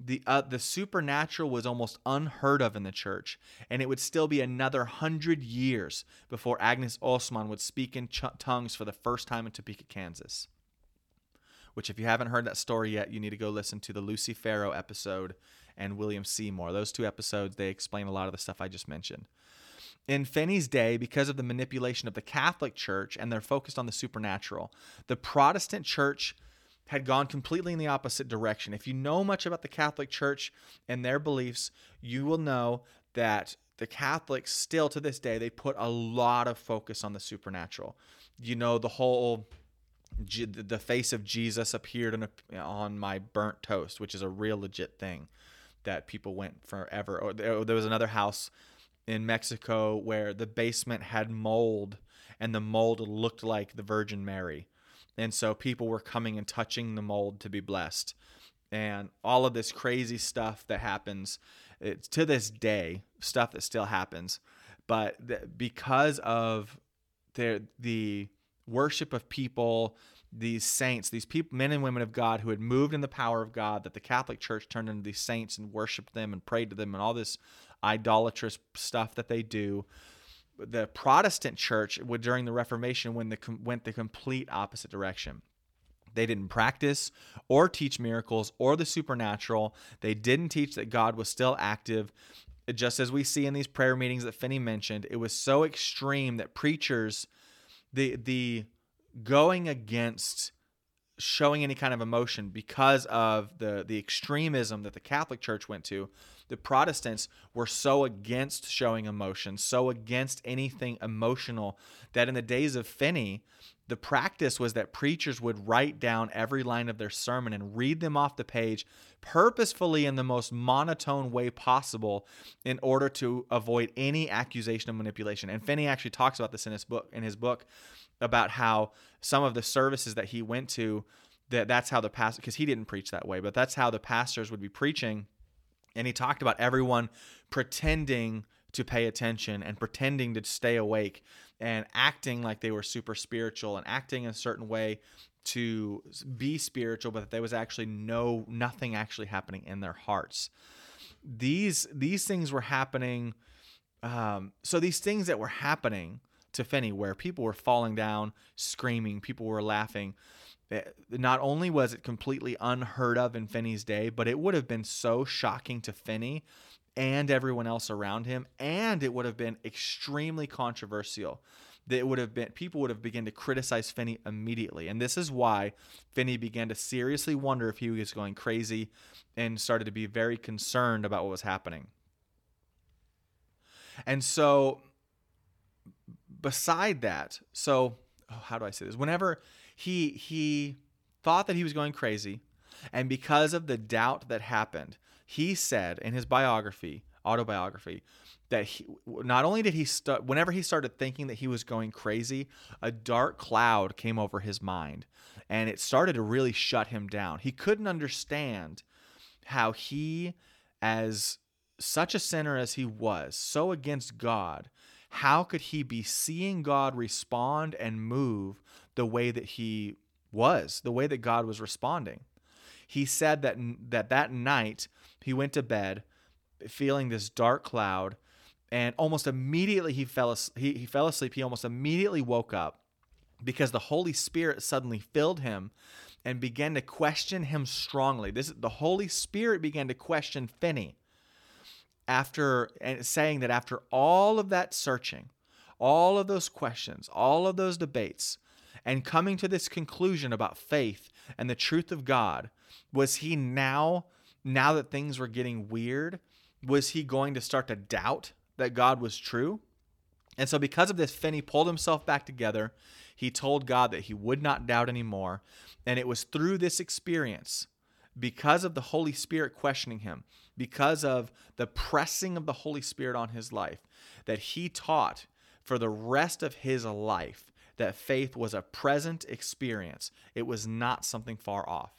the uh, the supernatural was almost unheard of in the church and it would still be another 100 years before Agnes Ozman would speak in ch- tongues for the first time in Topeka, Kansas. Which if you haven't heard that story yet, you need to go listen to the Lucy Farrow episode and William Seymour. Those two episodes they explain a lot of the stuff I just mentioned. In Finney's day, because of the manipulation of the Catholic Church and their focus on the supernatural, the Protestant Church had gone completely in the opposite direction. If you know much about the Catholic Church and their beliefs, you will know that the Catholics still to this day they put a lot of focus on the supernatural. You know the whole the face of Jesus appeared on, my burnt toast, which is a real legit thing that people went forever. Oh, or there was another house in Mexico where the basement had mold and the mold looked like the Virgin Mary. And so people were coming and touching the mold to be blessed. And all of this crazy stuff that happens it's to this day, stuff that still happens. But th- because of the, the worship of people, these saints, these people, men and women of God who had moved in the power of God, that the Catholic Church turned into these saints and worshiped them and prayed to them and all this idolatrous stuff that they do the Protestant church would during the Reformation when the went the complete opposite direction. They didn't practice or teach miracles or the supernatural. They didn't teach that God was still active. Just as we see in these prayer meetings that Finney mentioned, it was so extreme that preachers, the the going against showing any kind of emotion because of the the extremism that the Catholic Church went to the Protestants were so against showing emotion, so against anything emotional, that in the days of Finney, the practice was that preachers would write down every line of their sermon and read them off the page purposefully in the most monotone way possible in order to avoid any accusation of manipulation. And Finney actually talks about this in his book in his book about how some of the services that he went to that that's how the pastor because he didn't preach that way, but that's how the pastors would be preaching. And he talked about everyone pretending to pay attention and pretending to stay awake and acting like they were super spiritual and acting in a certain way to be spiritual but that there was actually no nothing actually happening in their hearts. These these things were happening um, so these things that were happening to Finney where people were falling down screaming people were laughing Eh, not only was it completely unheard of in Finney's day, but it would have been so shocking to Finney and everyone else around him, and it would have been extremely controversial. That it would have been people would have begun to criticize Finney immediately, and this is why Finney began to seriously wonder if he was going crazy, and started to be very concerned about what was happening. And so, beside that, so oh, how do I say this? Whenever he he thought that he was going crazy, and because of the doubt that happened, he said in his biography, autobiography, that he, not only did he whenever he started thinking that he was going crazy, a dark cloud came over his mind, and it started to really shut him down. He couldn't understand how he as such a sinner as he was, so against God, how could he be seeing God respond and move the way that he was, the way that God was responding. He said that that that night he went to bed feeling this dark cloud and almost immediately he fell he, he fell asleep. He almost immediately woke up because the Holy Spirit suddenly filled him and began to question him strongly. This the Holy Spirit began to question Finney after saying that after all of that searching, all of those questions, all of those debates, and coming to this conclusion about faith and the truth of God, was he now, now that things were getting weird, was he going to start to doubt that God was true? And so, because of this, Finney pulled himself back together. He told God that he would not doubt anymore. And it was through this experience, because of the Holy Spirit questioning him, because of the pressing of the Holy Spirit on his life, that he taught for the rest of his life that faith was a present experience, it was not something far off.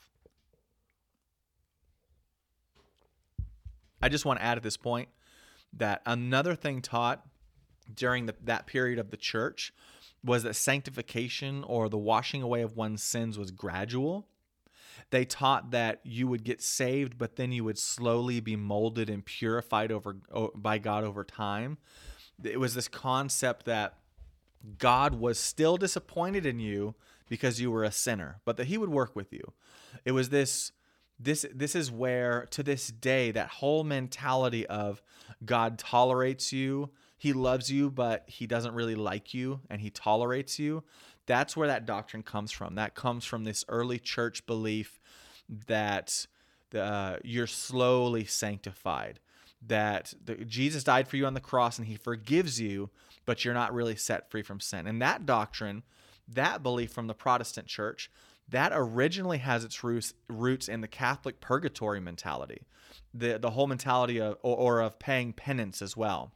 I just want to add at this point that another thing taught during the, that period of the church was that sanctification or the washing away of one's sins was gradual. They taught that you would get saved, but then you would slowly be molded and purified over by God over time. It was this concept that God was still disappointed in you because you were a sinner, but that he would work with you. It was this this this is where to this day that whole mentality of God tolerates you, he loves you but he doesn't really like you and he tolerates you. That's where that doctrine comes from. That comes from this early church belief that uh, you're slowly sanctified, that the, Jesus died for you on the cross and he forgives you, but you're not really set free from sin. And that doctrine, that belief from the Protestant church, that originally has its roots roots in the Catholic purgatory mentality, the the whole mentality of or, or of paying penance as well.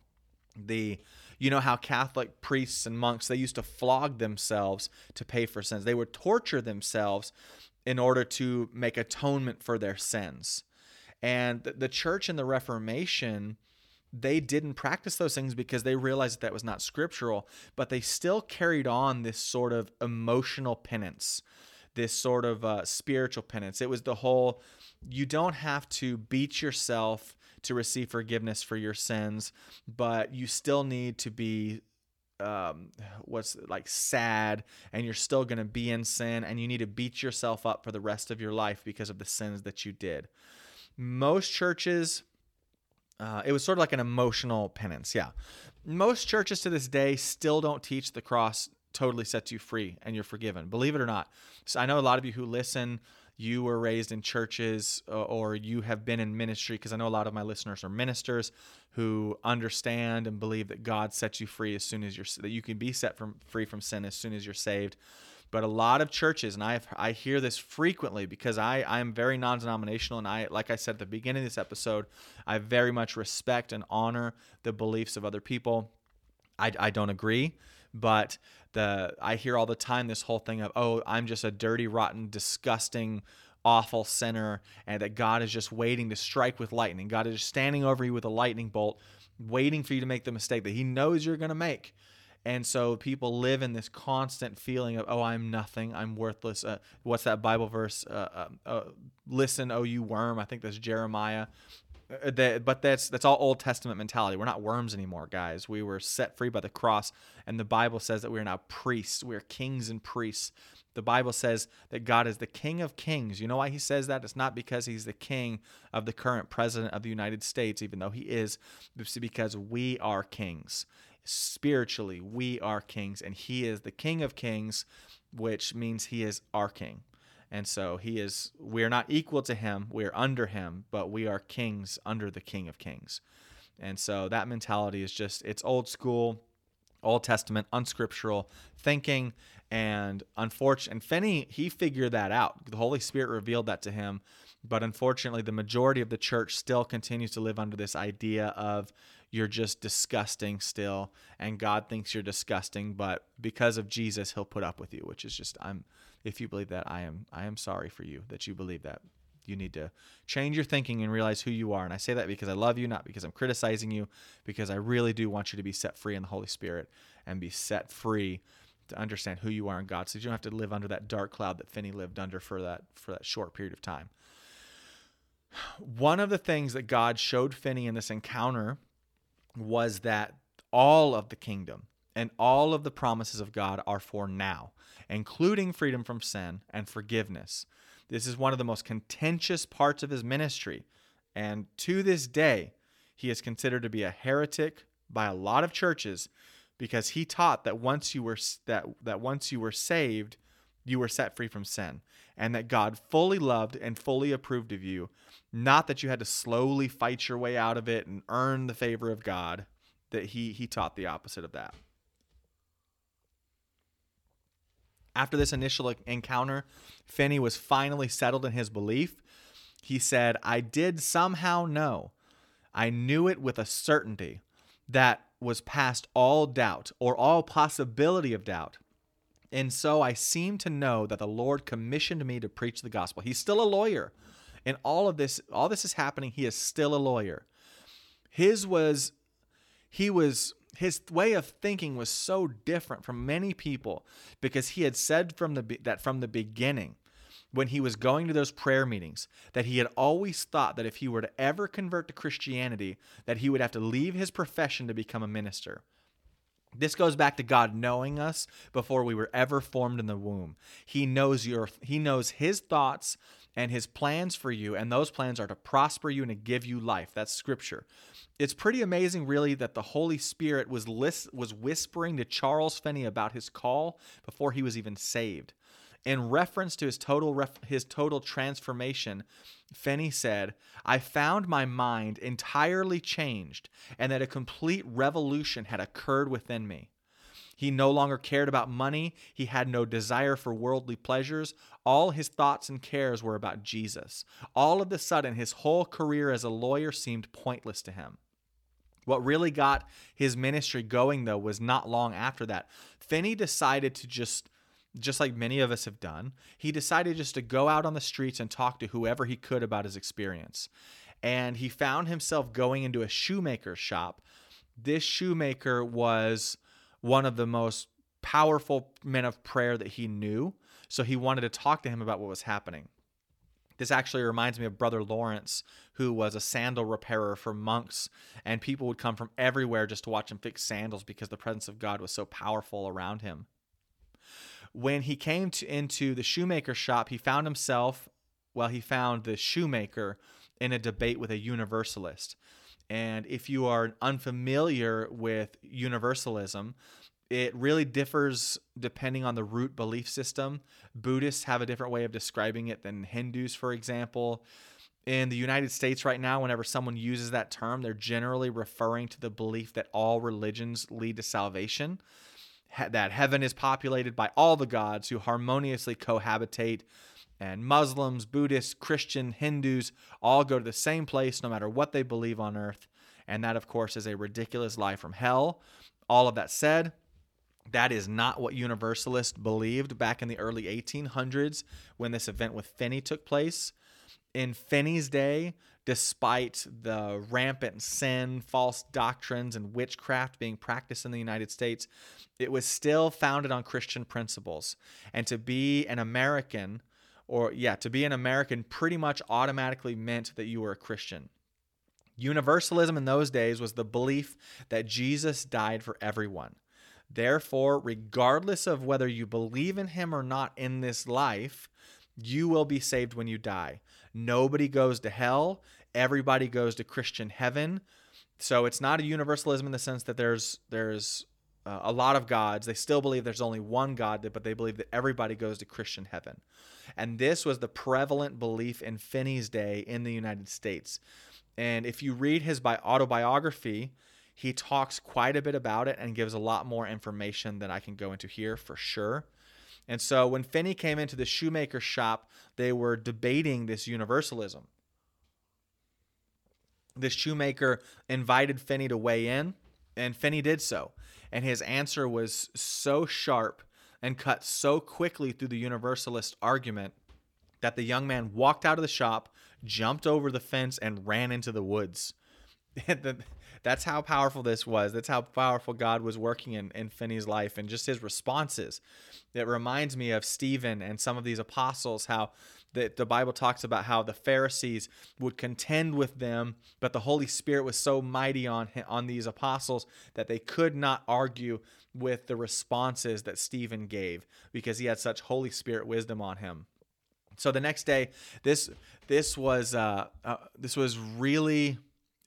The you know how Catholic priests and monks they used to flog themselves to pay for sins. They would torture themselves in order to make atonement for their sins. And the church in the Reformation, they didn't practice those things because they realized that, that was not scriptural, but they still carried on this sort of emotional penance, this sort of uh, spiritual penance. It was the whole you don't have to beat yourself to receive forgiveness for your sins, but you still need to be um, what's like sad and you're still going to be in sin and you need to beat yourself up for the rest of your life because of the sins that you did. Most churches, uh, it was sort of like an emotional penance. Yeah. Most churches to this day still don't teach the cross totally sets you free and you're forgiven. Believe it or not. So I know a lot of you who listen you were raised in churches uh, or you have been in ministry because I know a lot of my listeners are ministers who understand and believe that God sets you free as soon as you're that you can be set from free from sin as soon as you're saved. But a lot of churches, and I I hear this frequently because I I am very non-denominational, and I like I said at the beginning of this episode, I very much respect and honor the beliefs of other people. I I don't agree, but the I hear all the time this whole thing of oh I'm just a dirty rotten disgusting awful sinner and that God is just waiting to strike with lightning. God is just standing over you with a lightning bolt waiting for you to make the mistake that he knows you're going to make. And so people live in this constant feeling of, oh, I'm nothing, I'm worthless. Uh, what's that Bible verse? Uh, uh, uh Listen, oh, you worm. I think that's Jeremiah. Uh, that, but that's that's all Old Testament mentality. We're not worms anymore, guys. We were set free by the cross, and the Bible says that we are now priests. We are kings and priests. The Bible says that God is the King of Kings. You know why He says that? It's not because He's the King of the current President of the United States, even though He is. It's because we are kings. Spiritually, we are kings, and He is the King of Kings, which means He is our King. And so he is, we are not equal to him, we are under him, but we are kings under the King of Kings. And so that mentality is just, it's old school, Old Testament, unscriptural thinking. And unfortunately, and Finney, he figured that out. The Holy Spirit revealed that to him. But unfortunately, the majority of the church still continues to live under this idea of you're just disgusting still, and God thinks you're disgusting, but because of Jesus, He'll put up with you, which is just, I'm, if you believe that, I am I am sorry for you that you believe that. You need to change your thinking and realize who you are. And I say that because I love you, not because I'm criticizing you, because I really do want you to be set free in the Holy Spirit and be set free to understand who you are in God. So you don't have to live under that dark cloud that Finney lived under for that for that short period of time. One of the things that God showed Finney in this encounter was that all of the kingdom and all of the promises of God are for now including freedom from sin and forgiveness. This is one of the most contentious parts of his ministry. And to this day, he is considered to be a heretic by a lot of churches because he taught that once you were that that once you were saved, you were set free from sin and that God fully loved and fully approved of you, not that you had to slowly fight your way out of it and earn the favor of God. That he he taught the opposite of that. After this initial encounter, Finney was finally settled in his belief. He said, I did somehow know, I knew it with a certainty that was past all doubt or all possibility of doubt. And so I seem to know that the Lord commissioned me to preach the gospel. He's still a lawyer. And all of this, all this is happening, he is still a lawyer. His was, he was his way of thinking was so different from many people because he had said from the that from the beginning when he was going to those prayer meetings that he had always thought that if he were to ever convert to Christianity that he would have to leave his profession to become a minister. This goes back to God knowing us before we were ever formed in the womb. He knows your he knows his thoughts and his plans for you and those plans are to prosper you and to give you life. That's scripture. It's pretty amazing really that the Holy Spirit was list, was whispering to Charles Finney about his call before he was even saved. In reference to his total ref- his total transformation, Finney said, "I found my mind entirely changed and that a complete revolution had occurred within me." He no longer cared about money. He had no desire for worldly pleasures. All his thoughts and cares were about Jesus. All of a sudden, his whole career as a lawyer seemed pointless to him. What really got his ministry going, though, was not long after that. Finney decided to just just like many of us have done, he decided just to go out on the streets and talk to whoever he could about his experience. And he found himself going into a shoemaker's shop. This shoemaker was one of the most powerful men of prayer that he knew. So he wanted to talk to him about what was happening. This actually reminds me of Brother Lawrence, who was a sandal repairer for monks, and people would come from everywhere just to watch him fix sandals because the presence of God was so powerful around him when he came to, into the shoemaker shop, he found himself, well, he found the shoemaker in a debate with a universalist. And if you are unfamiliar with universalism, it really differs depending on the root belief system. Buddhists have a different way of describing it than Hindus, for example. In the United States right now, whenever someone uses that term, they're generally referring to the belief that all religions lead to salvation that heaven is populated by all the gods who harmoniously cohabitate. And Muslims, Buddhists, Christian, Hindus all go to the same place no matter what they believe on earth. And that, of course, is a ridiculous lie from hell. All of that said, that is not what Universalists believed back in the early 1800s when this event with Finney took place. In Finney's day, despite the rampant sin, false doctrines, and witchcraft being practiced in the United States, it was still founded on Christian principles. And to be an American, or yeah, to be an American pretty much automatically meant that you were a Christian. Universalism in those days was the belief that Jesus died for everyone. Therefore, regardless of whether you believe in him or not in this life, you will be saved when you die. Nobody goes to hell everybody goes to Christian heaven. So it's not a universalism in the sense that there's there's uh, a lot of gods. They still believe there's only one God, but they believe that everybody goes to Christian heaven. And this was the prevalent belief in Finney's day in the United States. And if you read his bi- autobiography, he talks quite a bit about it and gives a lot more information than I can go into here for sure. And so when Finney came into the shoemaker shop, they were debating this universalism the shoemaker invited Finney to weigh in, and Finney did so. And his answer was so sharp and cut so quickly through the Universalist argument that the young man walked out of the shop, jumped over the fence, and ran into the woods. That's how powerful this was. That's how powerful God was working in, in Finney's life and just his responses. It reminds me of Stephen and some of these apostles, how the, the Bible talks about how the Pharisees would contend with them, but the Holy Spirit was so mighty on, on these apostles that they could not argue with the responses that Stephen gave because he had such Holy Spirit wisdom on him. So the next day, this this was uh, uh, this was really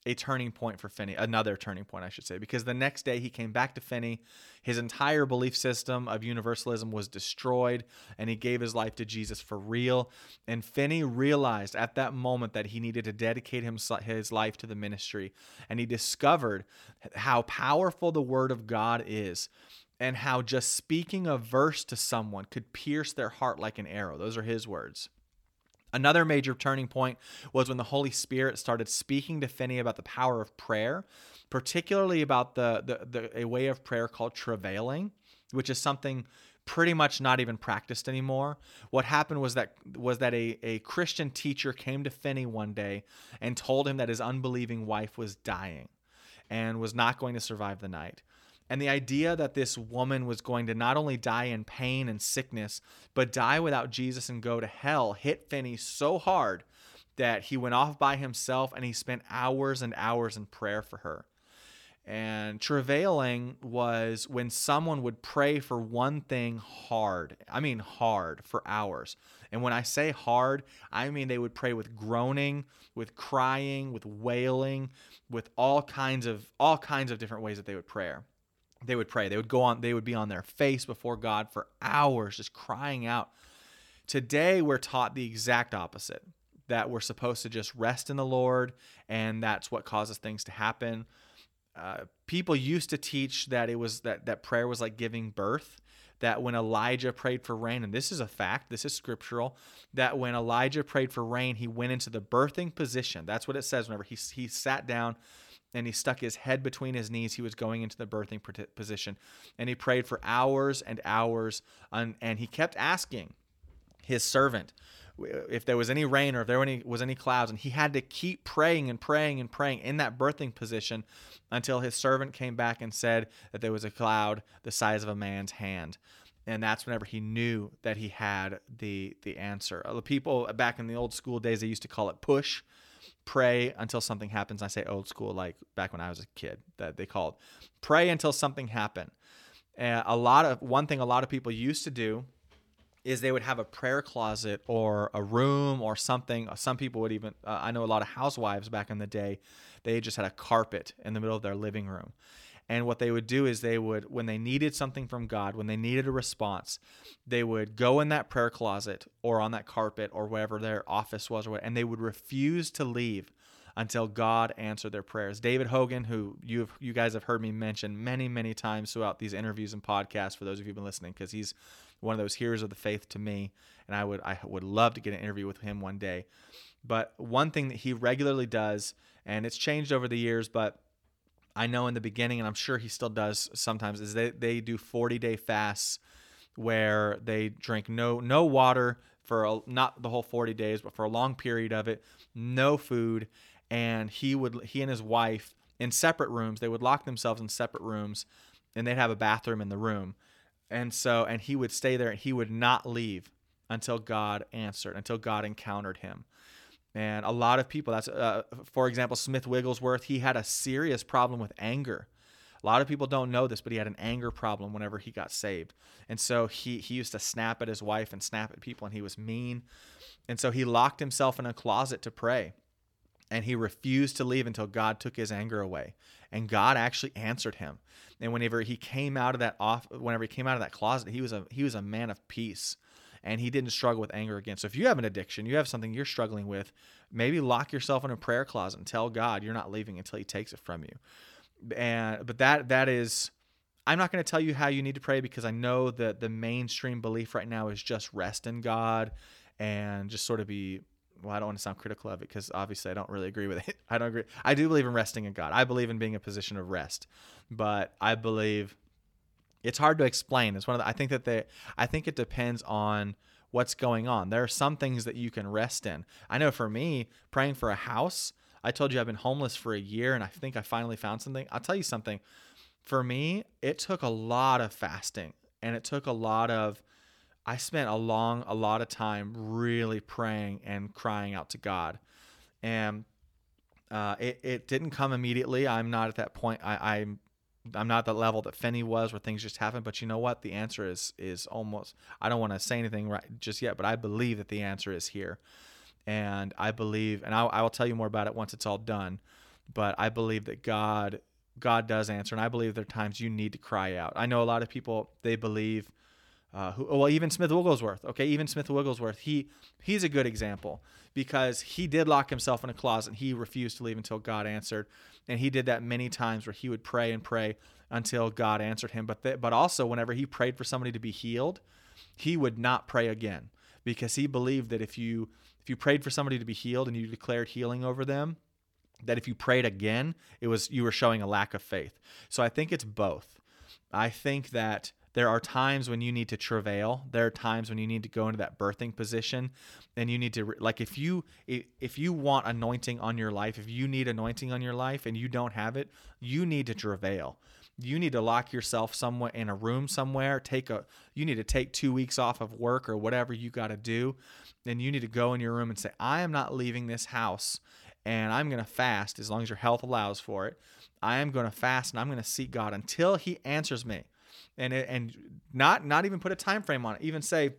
a turning point for Finney, another turning point, I should say, because the next day he came back to Finney. His entire belief system of universalism was destroyed, and he gave his life to Jesus for real. And Finney realized at that moment that he needed to dedicate his life to the ministry, and he discovered how powerful the Word of God is. And how just speaking a verse to someone could pierce their heart like an arrow. Those are his words. Another major turning point was when the Holy Spirit started speaking to Finney about the power of prayer, particularly about the, the, the a way of prayer called travailing, which is something pretty much not even practiced anymore. What happened was that was that a, a Christian teacher came to Finney one day and told him that his unbelieving wife was dying and was not going to survive the night. And the idea that this woman was going to not only die in pain and sickness, but die without Jesus and go to hell hit Finney so hard that he went off by himself and he spent hours and hours in prayer for her. And travailing was when someone would pray for one thing hard. I mean, hard for hours. And when I say hard, I mean they would pray with groaning, with crying, with wailing, with all kinds of all kinds of different ways that they would pray. They would pray. They would go on. They would be on their face before God for hours, just crying out. Today, we're taught the exact opposite that we're supposed to just rest in the Lord, and that's what causes things to happen. Uh, people used to teach that it was that that prayer was like giving birth that when Elijah prayed for rain and this is a fact this is scriptural that when Elijah prayed for rain he went into the birthing position that's what it says whenever he he sat down and he stuck his head between his knees. He was going into the birthing position and he prayed for hours and hours and, and he kept asking his servant if there was any rain or if there any was any clouds and he had to keep praying and praying and praying in that birthing position until his servant came back and said that there was a cloud the size of a man's hand. And that's whenever he knew that he had the the answer. Uh, the people back in the old school days they used to call it push pray until something happens i say old school like back when i was a kid that they called pray until something happened and a lot of one thing a lot of people used to do is they would have a prayer closet or a room or something. Some people would even, uh, I know a lot of housewives back in the day, they just had a carpet in the middle of their living room. And what they would do is they would, when they needed something from God, when they needed a response, they would go in that prayer closet or on that carpet or wherever their office was, or what, and they would refuse to leave until God answered their prayers. David Hogan, who you you guys have heard me mention many many times throughout these interviews and podcasts, for those of you who've been listening, because he's one of those heroes of the faith to me, and I would I would love to get an interview with him one day. But one thing that he regularly does, and it's changed over the years, but I know in the beginning, and I'm sure he still does sometimes, is they, they do 40 day fasts where they drink no no water for a, not the whole 40 days, but for a long period of it, no food, and he would he and his wife in separate rooms, they would lock themselves in separate rooms, and they'd have a bathroom in the room and so, and he would stay there and he would not leave until God answered, until God encountered him. And a lot of people, that's, uh, for example, Smith Wigglesworth, he had a serious problem with anger. A lot of people don't know this, but he had an anger problem whenever he got saved. And so he, he used to snap at his wife and snap at people, and he was mean. And so he locked himself in a closet to pray. And he refused to leave until God took his anger away. And God actually answered him. And whenever he came out of that off, whenever he came out of that closet, he was a he was a man of peace, and he didn't struggle with anger again. So if you have an addiction, you have something you're struggling with, maybe lock yourself in a prayer closet and tell God you're not leaving until He takes it from you. And but that that is. I'm not going to tell you how you need to pray because I know that the mainstream belief right now is just rest in God and just sort of be well, I don't want to sound critical of it because obviously I don't really agree with it. I don't agree. I do believe in resting in God. I believe in being a position of rest, but I believe it's hard to explain. It's one of the, I think that they, I think it depends on what's going on. There are some things that you can rest in. I know for me, praying for a house, I told you I've been homeless for a year and I think I finally found something. I'll tell you something. For me, it took a lot of fasting and it took a lot of I spent a long, a lot of time really praying and crying out to God. And uh, it, it didn't come immediately. I'm not at that point. I, I'm I'm not the level that Finney was where things just happen. But you know what? The answer is is almost. I don't want to say anything right just yet, but I believe that the answer is here, and I believe, and I, I will tell you more about it once it's all done. But I believe that God God does answer, and I believe there are times you need to cry out. I know a lot of people they believe uh, who, well, even Smith Wigglesworth. Okay, even Smith Wigglesworth. He he's a good example because he did lock himself in a closet. and He refused to leave until God answered, and he did that many times where he would pray and pray until God answered him. But th- but also whenever he prayed for somebody to be healed, he would not pray again because he believed that if you if you prayed for somebody to be healed and you declared healing over them, that if you prayed again, it was you were showing a lack of faith. So I think it's both. I think that there are times when you need to travail. There are times when you need to go into that birthing position and you need to like if you if you want anointing on your life, if you need anointing on your life and you don't have it, you need to travail. You need to lock yourself somewhere in a room somewhere, take a you need to take 2 weeks off of work or whatever you got to do and you need to go in your room and say, "I am not leaving this house and I'm going to fast as long as your health allows for it. I am going to fast and I'm going to seek God until he answers me. And and not not even put a time frame on it. Even say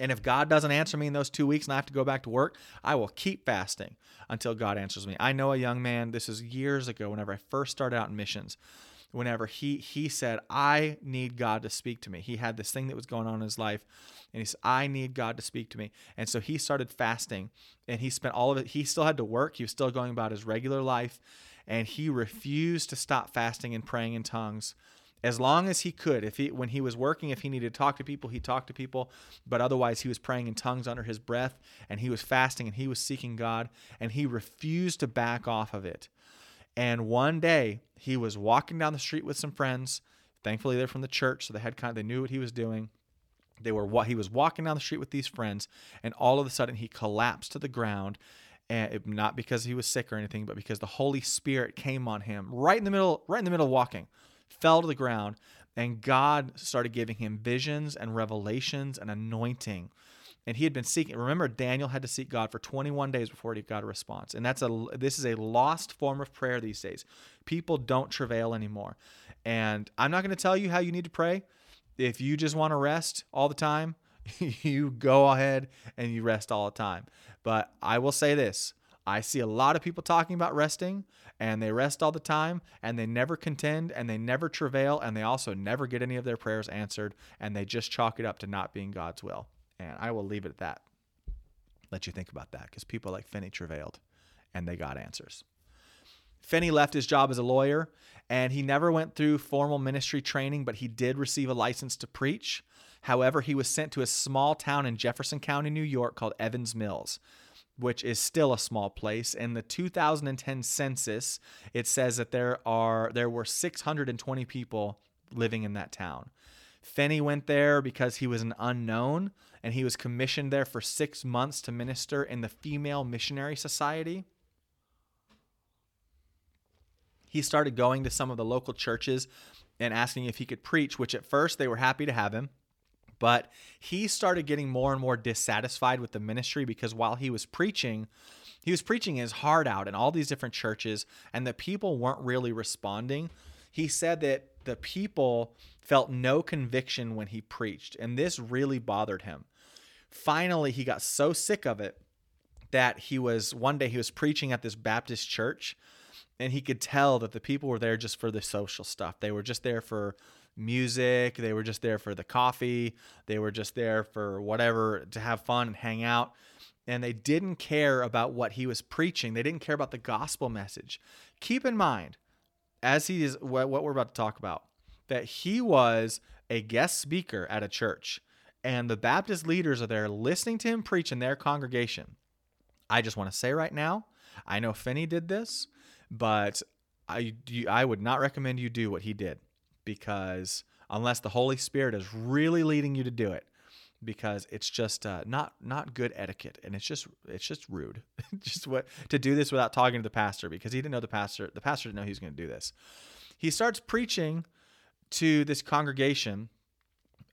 and if God doesn't answer me in those 2 weeks and I have to go back to work, I will keep fasting until God answers me. I know a young man, this is years ago whenever I first started out in missions whenever he he said i need god to speak to me he had this thing that was going on in his life and he said i need god to speak to me and so he started fasting and he spent all of it he still had to work he was still going about his regular life and he refused to stop fasting and praying in tongues as long as he could if he when he was working if he needed to talk to people he talked to people but otherwise he was praying in tongues under his breath and he was fasting and he was seeking god and he refused to back off of it and one day he was walking down the street with some friends. Thankfully, they're from the church, so they had kind of, they knew what he was doing. They were what he was walking down the street with these friends, and all of a sudden he collapsed to the ground, and it, not because he was sick or anything, but because the Holy Spirit came on him right in the middle, right in the middle of walking, fell to the ground, and God started giving him visions and revelations and anointing. And he had been seeking remember daniel had to seek god for 21 days before he got a response. And that's a this is a lost form of prayer these days. People don't travail anymore. And i'm not going to tell you how you need to pray. If you just want to rest all the time you go ahead and you rest all the time. But i will say this i see a lot of people talking about resting and they rest all the time and they never contend and they never travail and they also never get any of their prayers answered and they just chalk it up to not being god's will and I will leave it at that. Let you think about that because people like Finney travailed and they got answers. Finney left his job as a lawyer and he never went through formal ministry training, but he did receive a license to preach. However, he was sent to a small town in Jefferson County, New York called Evans Mills, which is still a small place. In the 2010 census, it says that there are there were 620 people living in that town. Finney went there because he was an unknown and he was commissioned there for six months to minister in the Female Missionary Society. He started going to some of the local churches and asking if he could preach, which at first they were happy to have him. But he started getting more and more dissatisfied with the ministry because while he was preaching, he was preaching his heart out in all these different churches, and the people weren't really responding. He said that the people felt no conviction when he preached, and this really bothered him. Finally, he got so sick of it that he was one day he was preaching at this Baptist church, and he could tell that the people were there just for the social stuff. They were just there for music, they were just there for the coffee, they were just there for whatever to have fun and hang out. And they didn't care about what he was preaching. They didn't care about the gospel message. Keep in mind, as he is what, we're about to talk about, that he was a guest speaker at a church and the Baptist leaders are there listening to him preach in their congregation. I just want to say right now, I know Finney did this, but I I would not recommend you do what he did because unless the Holy Spirit is really leading you to do it, because it's just uh, not not good etiquette and it's just it's just rude. Just what to do this without talking to the pastor because he didn't know the pastor the pastor didn't know he was going to do this. He starts preaching to this congregation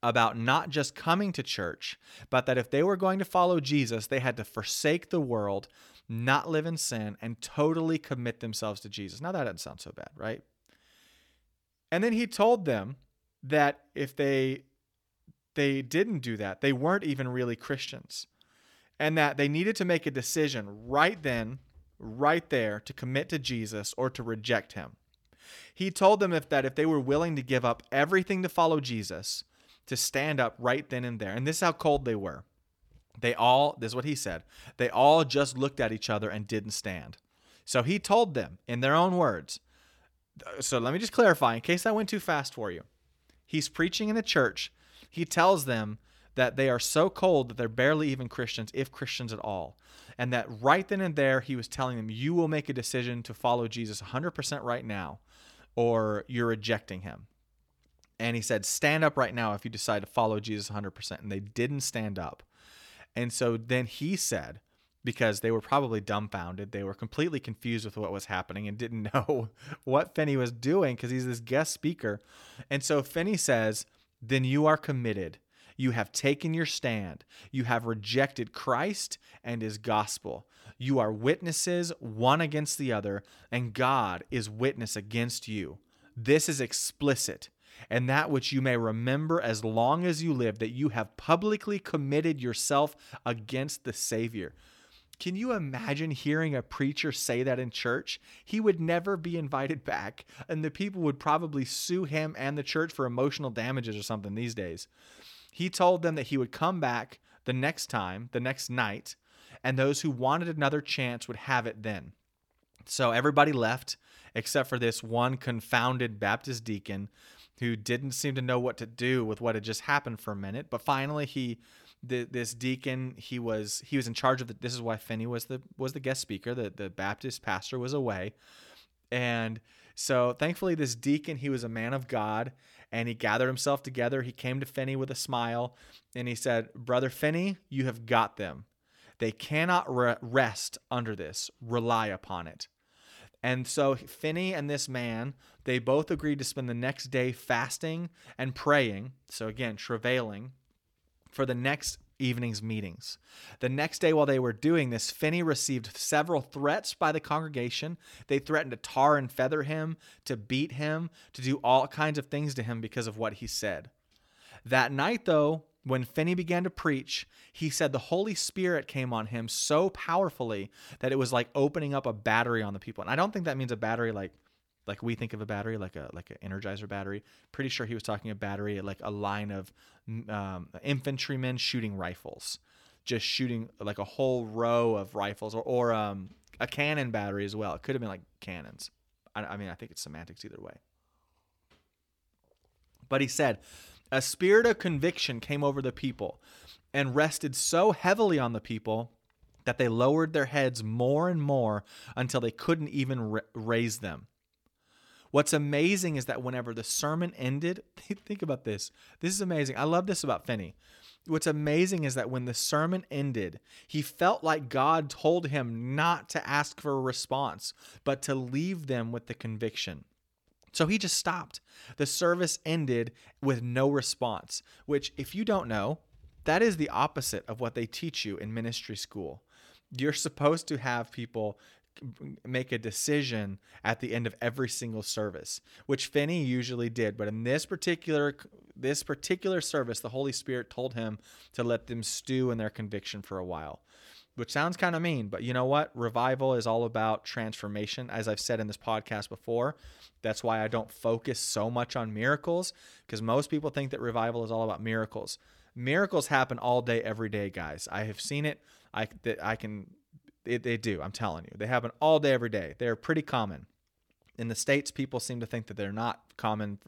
about not just coming to church but that if they were going to follow Jesus they had to forsake the world not live in sin and totally commit themselves to Jesus. Now that doesn't sound so bad right and then he told them that if they they didn't do that. They weren't even really Christians. And that they needed to make a decision right then, right there, to commit to Jesus or to reject him. He told them if that if they were willing to give up everything to follow Jesus, to stand up right then and there. And this is how cold they were. They all, this is what he said, they all just looked at each other and didn't stand. So he told them in their own words. Uh, so let me just clarify in case I went too fast for you. He's preaching in a church he tells them that they are so cold that they're barely even Christians, if Christians at all. And that right then and there, he was telling them, You will make a decision to follow Jesus 100% right now, or you're rejecting him. And he said, Stand up right now if you decide to follow Jesus 100%. And they didn't stand up. And so then he said, because they were probably dumbfounded. They were completely confused with what was happening and didn't know what Finney was doing because he's this guest speaker. And so Finney says, then you are committed. You have taken your stand. You have rejected Christ and his gospel. You are witnesses one against the other, and God is witness against you. This is explicit, and that which you may remember as long as you live, that you have publicly committed yourself against the Savior. Can you imagine hearing a preacher say that in church? He would never be invited back, and the people would probably sue him and the church for emotional damages or something these days. He told them that he would come back the next time, the next night, and those who wanted another chance would have it then. So everybody left except for this one confounded Baptist deacon who didn't seem to know what to do with what had just happened for a minute. But finally, he, the, this deacon, he was he was in charge of the. This is why Finney was the was the guest speaker. The the Baptist pastor was away, and so thankfully, this deacon, he was a man of God, and he gathered himself together. He came to Finney with a smile, and he said, "Brother Finney, you have got them. They cannot re- rest under this. Rely upon it." And so Finney and this man, they both agreed to spend the next day fasting and praying. So again, travailing for the next evening's meetings. The next day, while they were doing this, Finney received several threats by the congregation. They threatened to tar and feather him, to beat him, to do all kinds of things to him because of what he said. That night, though, when Finney began to preach, he said the Holy Spirit came on him so powerfully that it was like opening up a battery on the people. And I don't think that means a battery like like we think of a battery, like a like an Energizer battery. Pretty sure he was talking a battery like a line of um, infantrymen shooting rifles, just shooting like a whole row of rifles, or or um, a cannon battery as well. It could have been like cannons. I, I mean, I think it's semantics either way. But he said a spirit of conviction came over the people and rested so heavily on the people that they lowered their heads more and more until they couldn't even raise them. What's amazing is that whenever the sermon ended, think about this. This is amazing. I love this about Finney. What's amazing is that when the sermon ended, he felt like God told him not to ask for a response, but to leave them with the conviction. So he just stopped. The service ended with no response, which, if you don't know, that is the opposite of what they teach you in ministry school. You're supposed to have people make a decision at the end of every single service which Finney usually did but in this particular this particular service the holy spirit told him to let them stew in their conviction for a while which sounds kind of mean, but you know what? Revival is all about transformation. As I've said in this podcast before, that's why I don't focus so much on miracles because most people think that revival is all about miracles. Miracles happen all day, every day, guys. I have seen it. I, I can, it, they do. I'm telling you, they happen all day, every day. They're pretty common. In the states, people seem to think that they're not common.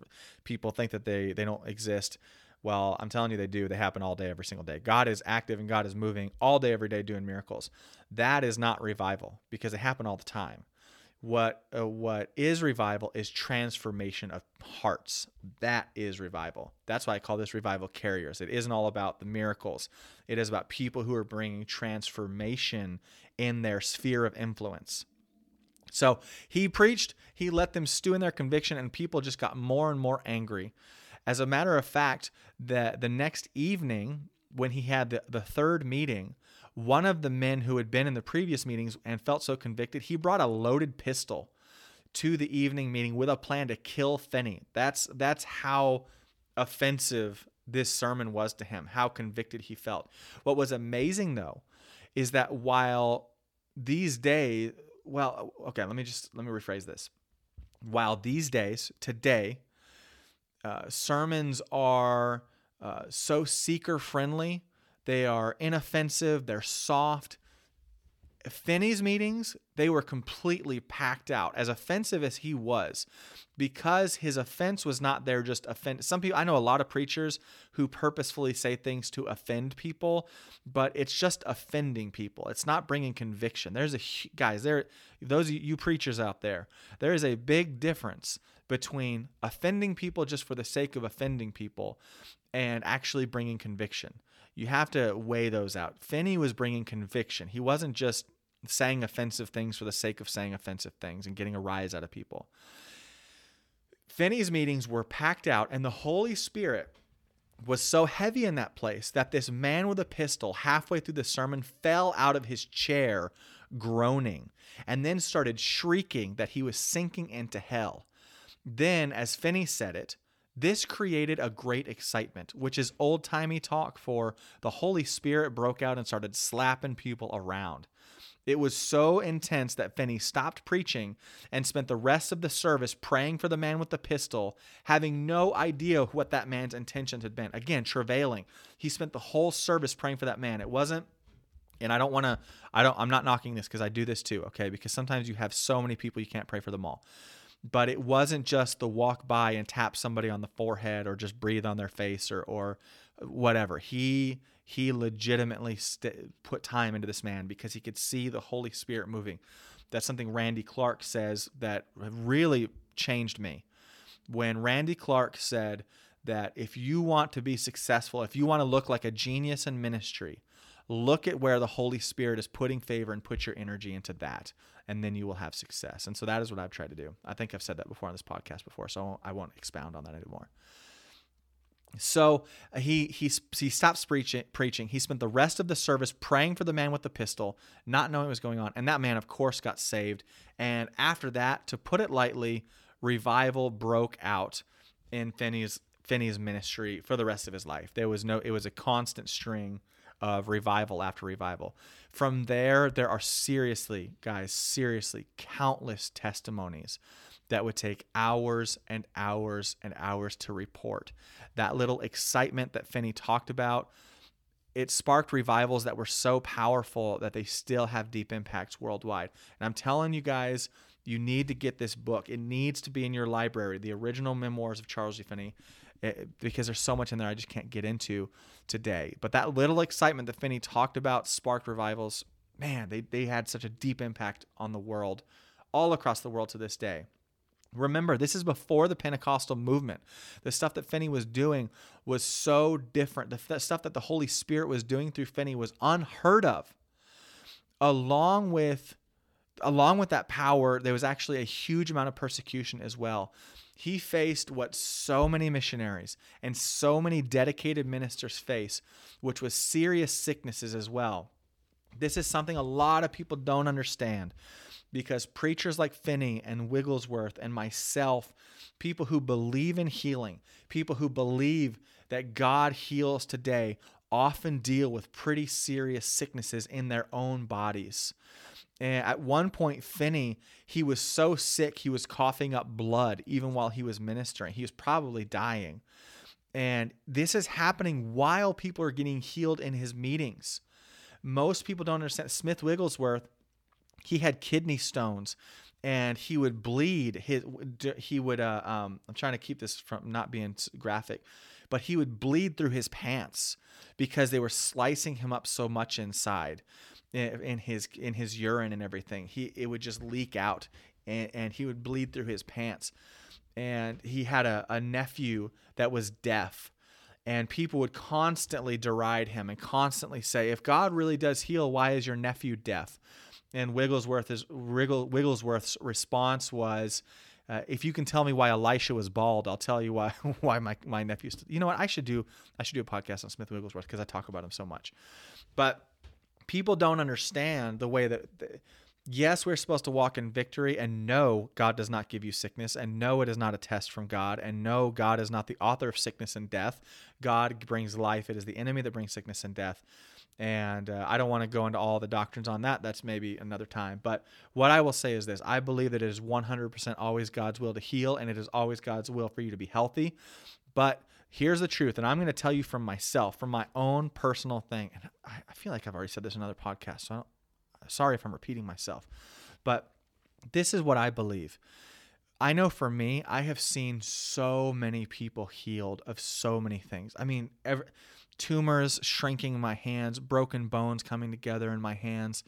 People think that they they don't exist. Well, I'm telling you, they do. They happen all day, every single day. God is active and God is moving all day, every day, doing miracles. That is not revival because it happened all the time. What uh, what is revival is transformation of hearts. That is revival. That's why I call this revival carriers. It isn't all about the miracles. It is about people who are bringing transformation in their sphere of influence. So he preached, he let them stew in their conviction, and people just got more and more angry. As a matter of fact, the, the next evening, when he had the, the third meeting, one of the men who had been in the previous meetings and felt so convicted, he brought a loaded pistol to the evening meeting with a plan to kill Finney. That's that's how offensive this sermon was to him, how convicted he felt. What was amazing though is that while these days, well, okay, let me just let me rephrase this. While these days, today, uh, sermons are uh, so seeker friendly. They are inoffensive. They're soft. Finney's meetings, they were completely packed out, as offensive as he was, because his offense was not there just offend. Some people, I know a lot of preachers who purposefully say things to offend people, but it's just offending people. It's not bringing conviction. There's a guys there, those you preachers out there, there is a big difference between offending people just for the sake of offending people and actually bringing conviction. You have to weigh those out. Finney was bringing conviction. He wasn't just saying offensive things for the sake of saying offensive things and getting a rise out of people. Finney's meetings were packed out, and the Holy Spirit was so heavy in that place that this man with a pistol halfway through the sermon fell out of his chair groaning and then started shrieking that he was sinking into hell. Then, as Finney said it, this created a great excitement, which is old timey talk for the Holy Spirit broke out and started slapping people around. It was so intense that Finney stopped preaching and spent the rest of the service praying for the man with the pistol, having no idea what that man's intentions had been. Again, travailing. He spent the whole service praying for that man. It wasn't and I don't want to I don't I'm not knocking this because I do this too, okay? Because sometimes you have so many people you can't pray for them all but it wasn't just the walk by and tap somebody on the forehead or just breathe on their face or or whatever. He he legitimately st- put time into this man because he could see the Holy Spirit moving. That's something Randy Clark says that really changed me. When Randy Clark said that if you want to be successful, if you want to look like a genius in ministry, look at where the Holy Spirit is putting favor and put your energy into that and then you will have success. And so that is what I've tried to do. I think I've said that before on this podcast before, so I won't expound on that anymore. So uh, he he he stops preaching. Preaching. He spent the rest of the service praying for the man with the pistol, not knowing what was going on. And that man, of course, got saved. And after that, to put it lightly, revival broke out in Finney's Finney's ministry for the rest of his life. There was no. It was a constant string of revival after revival. From there, there are seriously, guys, seriously, countless testimonies that would take hours and hours and hours to report. That little excitement that Finney talked about, it sparked revivals that were so powerful that they still have deep impacts worldwide. And I'm telling you guys, you need to get this book. It needs to be in your library, the original memoirs of Charles G. Finney. Eh, because there's so much in there I just can't get into today. But that little excitement that Finney talked about sparked revivals. Man, they, they had such a deep impact on the world, all across the world to this day. Remember, this is before the Pentecostal movement. The stuff that Finney was doing was so different. The, the stuff that the Holy Spirit was doing through Finney was unheard of. Along with along with that power, there was actually a huge amount of persecution as well he faced what so many missionaries and so many dedicated ministers face, which was serious sicknesses as well. This is something a lot of people don't understand because preachers like Finney and Wigglesworth and myself, people who believe in healing, people who believe that God heals today, often deal with pretty serious sicknesses in their own bodies. And at one point, Finney, he was so sick, he was coughing up blood even while he was ministering. He was probably dying. And this is happening while people are getting healed in his meetings. Most people don't understand. Smith Wigglesworth, he had kidney stones and he would bleed. His, he would, uh, um, I'm trying to keep this from not being graphic, but he would bleed through his pants because they were slicing him up so much inside in his in his urine and everything. He it would just leak out, and, and he would bleed through his pants. And he had a, a nephew that was deaf, and people would constantly deride him and constantly say, "If God really does heal, why is your nephew deaf?" And Wigglesworth's Wigglesworth's response was. Uh, if you can tell me why Elisha was bald, I'll tell you why why my my nephew's. You know what? I should do I should do a podcast on Smith Wigglesworth because I talk about him so much. But people don't understand the way that yes we're supposed to walk in victory and no god does not give you sickness and no it is not a test from god and no god is not the author of sickness and death. God brings life. It is the enemy that brings sickness and death. And uh, i don't want to go into all the doctrines on that. That's maybe another time. But what i will say is this. I believe that it is 100% always god's will to heal and it is always god's will for you to be healthy. But here's the truth, and I'm going to tell you from myself, from my own personal thing. And I, feel like I've already said this in another podcast, so sorry if I'm repeating myself, but this is what I believe. I know for me, I have seen so many people healed of so many things. I mean, every, tumors shrinking in my hands, broken bones coming together in my hands.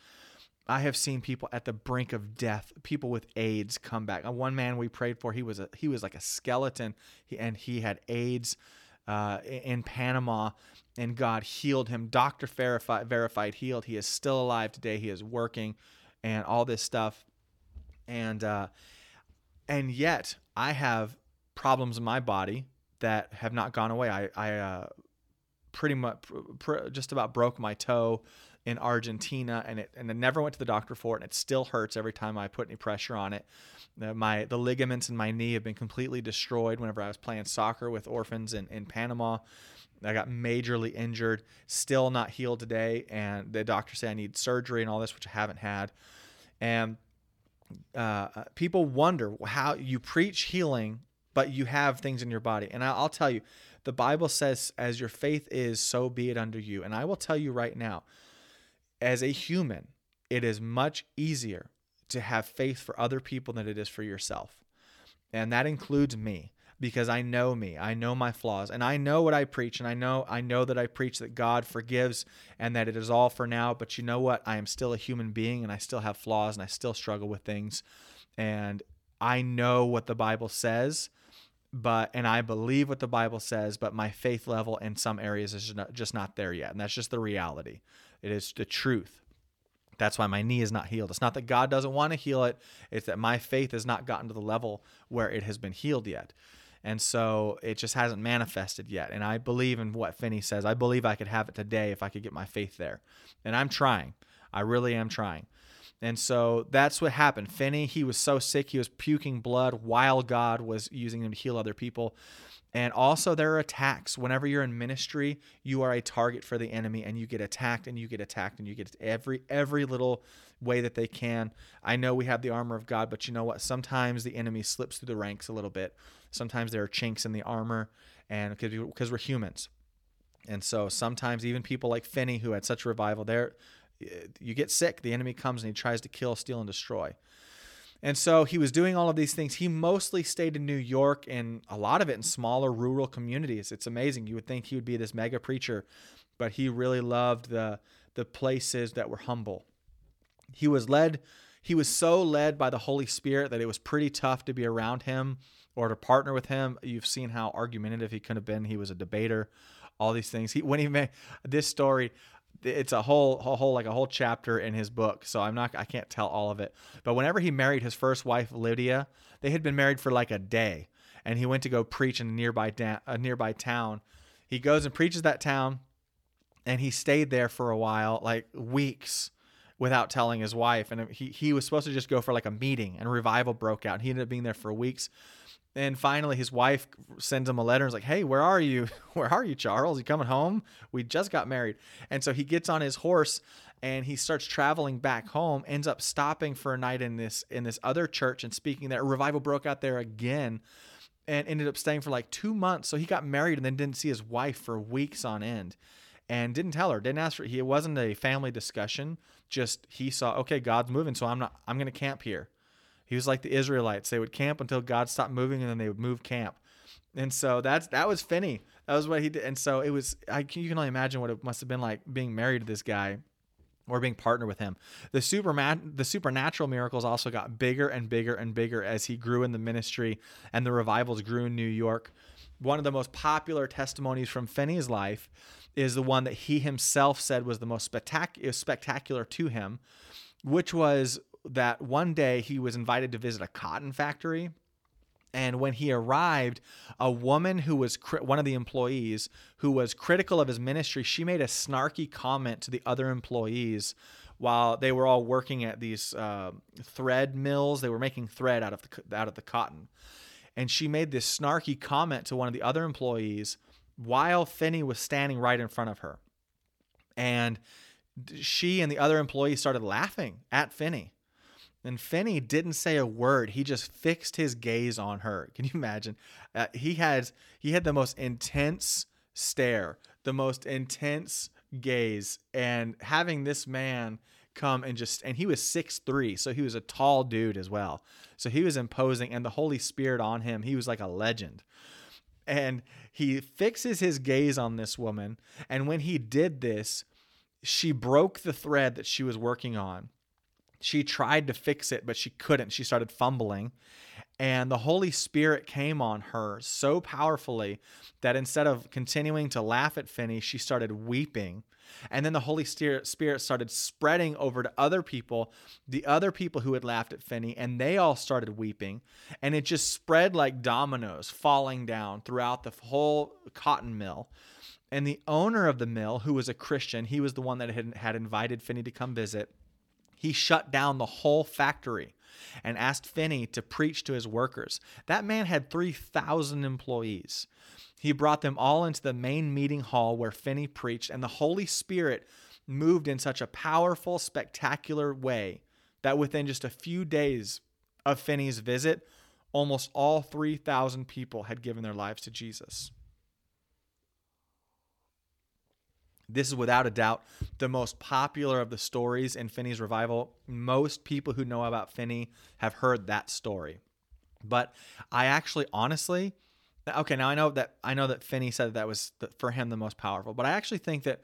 I have seen people at the brink of death, people with AIDS come back. Uh, one man we prayed for, he was a he was like a skeleton, and he had AIDS uh, in Panama, and God healed him. Doctor verified, verified healed. He is still alive today. He is working, and all this stuff, and uh, and yet I have problems in my body that have not gone away. I, I uh, pretty much pr- just about broke my toe in Argentina, and it and I never went to the doctor for it, and it still hurts every time I put any pressure on it. Uh, my the ligaments in my knee have been completely destroyed whenever I was playing soccer with orphans in, in Panama. I got majorly injured, still not healed today, and the doctor say I need surgery and all this, which I haven't had. And uh, people wonder how you preach healing, but you have things in your body. And I'll tell you, the Bible says, "As your faith is, so be it unto you." And I will tell you right now, as a human, it is much easier to have faith for other people than it is for yourself, and that includes me because I know me. I know my flaws and I know what I preach and I know I know that I preach that God forgives and that it is all for now, but you know what? I am still a human being and I still have flaws and I still struggle with things and I know what the Bible says, but and I believe what the Bible says, but my faith level in some areas is just not, just not there yet. And that's just the reality. It is the truth. That's why my knee is not healed. It's not that God doesn't want to heal it, it's that my faith has not gotten to the level where it has been healed yet. And so it just hasn't manifested yet. And I believe in what Finney says. I believe I could have it today if I could get my faith there. And I'm trying. I really am trying. And so that's what happened. Finney, he was so sick, he was puking blood while God was using him to heal other people. And also, there are attacks. Whenever you're in ministry, you are a target for the enemy, and you get attacked, and you get attacked, and you get every every little way that they can. I know we have the armor of God, but you know what? Sometimes the enemy slips through the ranks a little bit. Sometimes there are chinks in the armor, and because we're humans, and so sometimes even people like Finney, who had such a revival, there eh, you get sick. The enemy comes and he tries to kill, steal, and destroy. And so he was doing all of these things. He mostly stayed in New York and a lot of it in smaller rural communities. It's amazing. You would think he would be this mega preacher, but he really loved the the places that were humble. He was led he was so led by the Holy Spirit that it was pretty tough to be around him or to partner with him. You've seen how argumentative he could have been. He was a debater, all these things. He when he made this story, it's a whole, a whole like a whole chapter in his book so i'm not i can't tell all of it. But whenever he married his first wife lydia they had been married for like a day and he went to go preach in a nearby da- a nearby town. He goes and preaches that town and he stayed there for a while like weeks without telling his wife. And he, he was supposed to just go for like a meeting and revival broke out. And he ended up being there for weeks and finally, his wife sends him a letter and is like, Hey, where are you? Where are you, Charles? You coming home? We just got married. And so he gets on his horse and he starts traveling back home, ends up stopping for a night in this in this other church and speaking there. Revival broke out there again and ended up staying for like two months. So he got married and then didn't see his wife for weeks on end and didn't tell her, didn't ask for it wasn't a family discussion. Just he saw, okay, God's moving, so I'm not I'm gonna camp here. He was like the Israelites. They would camp until God stopped moving and then they would move camp. And so that's that was Finney. That was what he did. And so it was I you can only imagine what it must have been like being married to this guy or being partnered with him. The super the supernatural miracles also got bigger and bigger and bigger as he grew in the ministry and the revivals grew in New York. One of the most popular testimonies from Finney's life is the one that he himself said was the most spectac- spectacular to him, which was that one day he was invited to visit a cotton factory. And when he arrived, a woman who was cri- one of the employees who was critical of his ministry, she made a snarky comment to the other employees while they were all working at these uh, thread mills. They were making thread out of the out of the cotton, and she made this snarky comment to one of the other employees while Finney was standing right in front of her, and she and the other employees started laughing at Finney. And Finney didn't say a word. He just fixed his gaze on her. Can you imagine? Uh, he had he had the most intense stare, the most intense gaze, and having this man come and just and he was six three, so he was a tall dude as well. So he was imposing, and the Holy Spirit on him, he was like a legend. And he fixes his gaze on this woman, and when he did this, she broke the thread that she was working on she tried to fix it, but she couldn't. She started fumbling. And the Holy Spirit came on her so powerfully that instead of continuing to laugh at Finney, she started weeping. And then the Holy Spirit started spreading over to other people, the other people who had laughed at Finney, and they all started weeping. And it just spread like dominoes falling down throughout the whole cotton mill. And the owner of the mill, who was a Christian, he was the one that had, had invited Finney to come visit. He shut down the whole factory and asked Finney to preach to his workers. That man had 3,000 employees. He brought them all into the main meeting hall where Finney preached, and the Holy Spirit moved in such a powerful, spectacular way that within just a few days of Finney's visit, almost all 3,000 people had given their lives to Jesus. This is without a doubt the most popular of the stories in Finney's revival. Most people who know about Finney have heard that story. But I actually honestly okay, now I know that I know that Finney said that, that was the, for him the most powerful, but I actually think that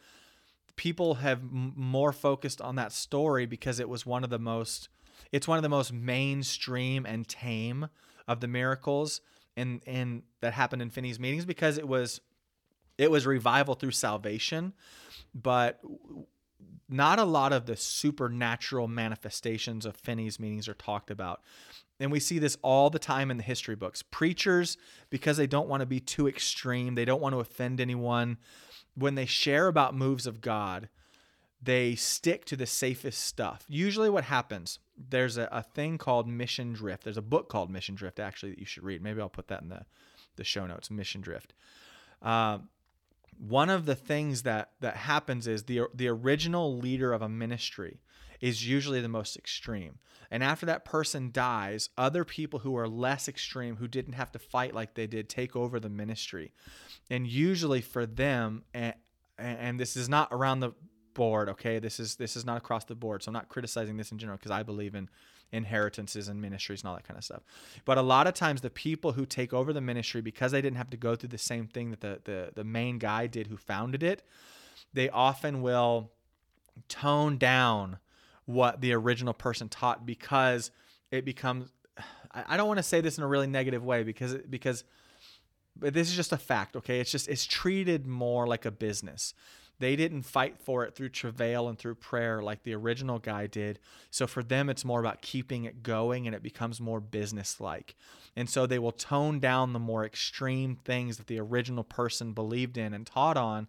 people have m- more focused on that story because it was one of the most it's one of the most mainstream and tame of the miracles in in that happened in Finney's meetings because it was it was revival through salvation, but not a lot of the supernatural manifestations of Finney's meetings are talked about. And we see this all the time in the history books. Preachers, because they don't want to be too extreme, they don't want to offend anyone, when they share about moves of God, they stick to the safest stuff. Usually, what happens, there's a, a thing called mission drift. There's a book called Mission Drift, actually, that you should read. Maybe I'll put that in the, the show notes Mission Drift. Uh, one of the things that that happens is the the original leader of a ministry is usually the most extreme. And after that person dies, other people who are less extreme, who didn't have to fight like they did, take over the ministry. And usually for them, and, and this is not around the board, okay? This is this is not across the board. So I'm not criticizing this in general because I believe in inheritances and ministries and all that kind of stuff. But a lot of times the people who take over the ministry because they didn't have to go through the same thing that the the, the main guy did who founded it, they often will tone down what the original person taught because it becomes I don't want to say this in a really negative way because because but this is just a fact, okay? It's just it's treated more like a business. They didn't fight for it through travail and through prayer like the original guy did. So for them, it's more about keeping it going and it becomes more business like. And so they will tone down the more extreme things that the original person believed in and taught on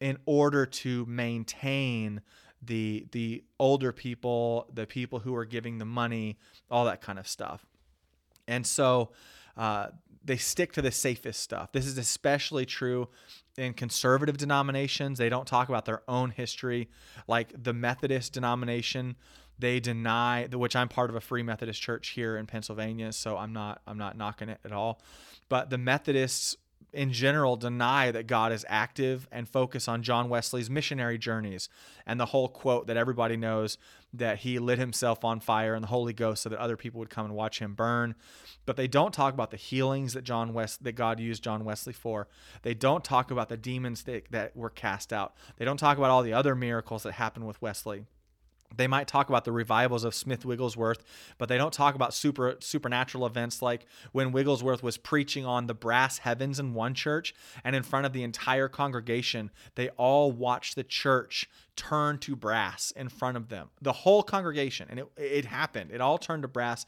in order to maintain the the older people, the people who are giving the money, all that kind of stuff. And so uh, they stick to the safest stuff. This is especially true in conservative denominations. They don't talk about their own history, like the Methodist denomination. They deny, which I'm part of a Free Methodist church here in Pennsylvania, so I'm not I'm not knocking it at all. But the Methodists in general deny that God is active and focus on John Wesley's missionary journeys and the whole quote that everybody knows that he lit himself on fire in the Holy Ghost so that other people would come and watch him burn. But they don't talk about the healings that John West that God used John Wesley for. They don't talk about the demons that, that were cast out. They don't talk about all the other miracles that happened with Wesley they might talk about the revivals of Smith Wigglesworth, but they don't talk about super supernatural events like when Wigglesworth was preaching on the brass heavens in one church and in front of the entire congregation, they all watched the church turn to brass in front of them. The whole congregation, and it, it happened. It all turned to brass,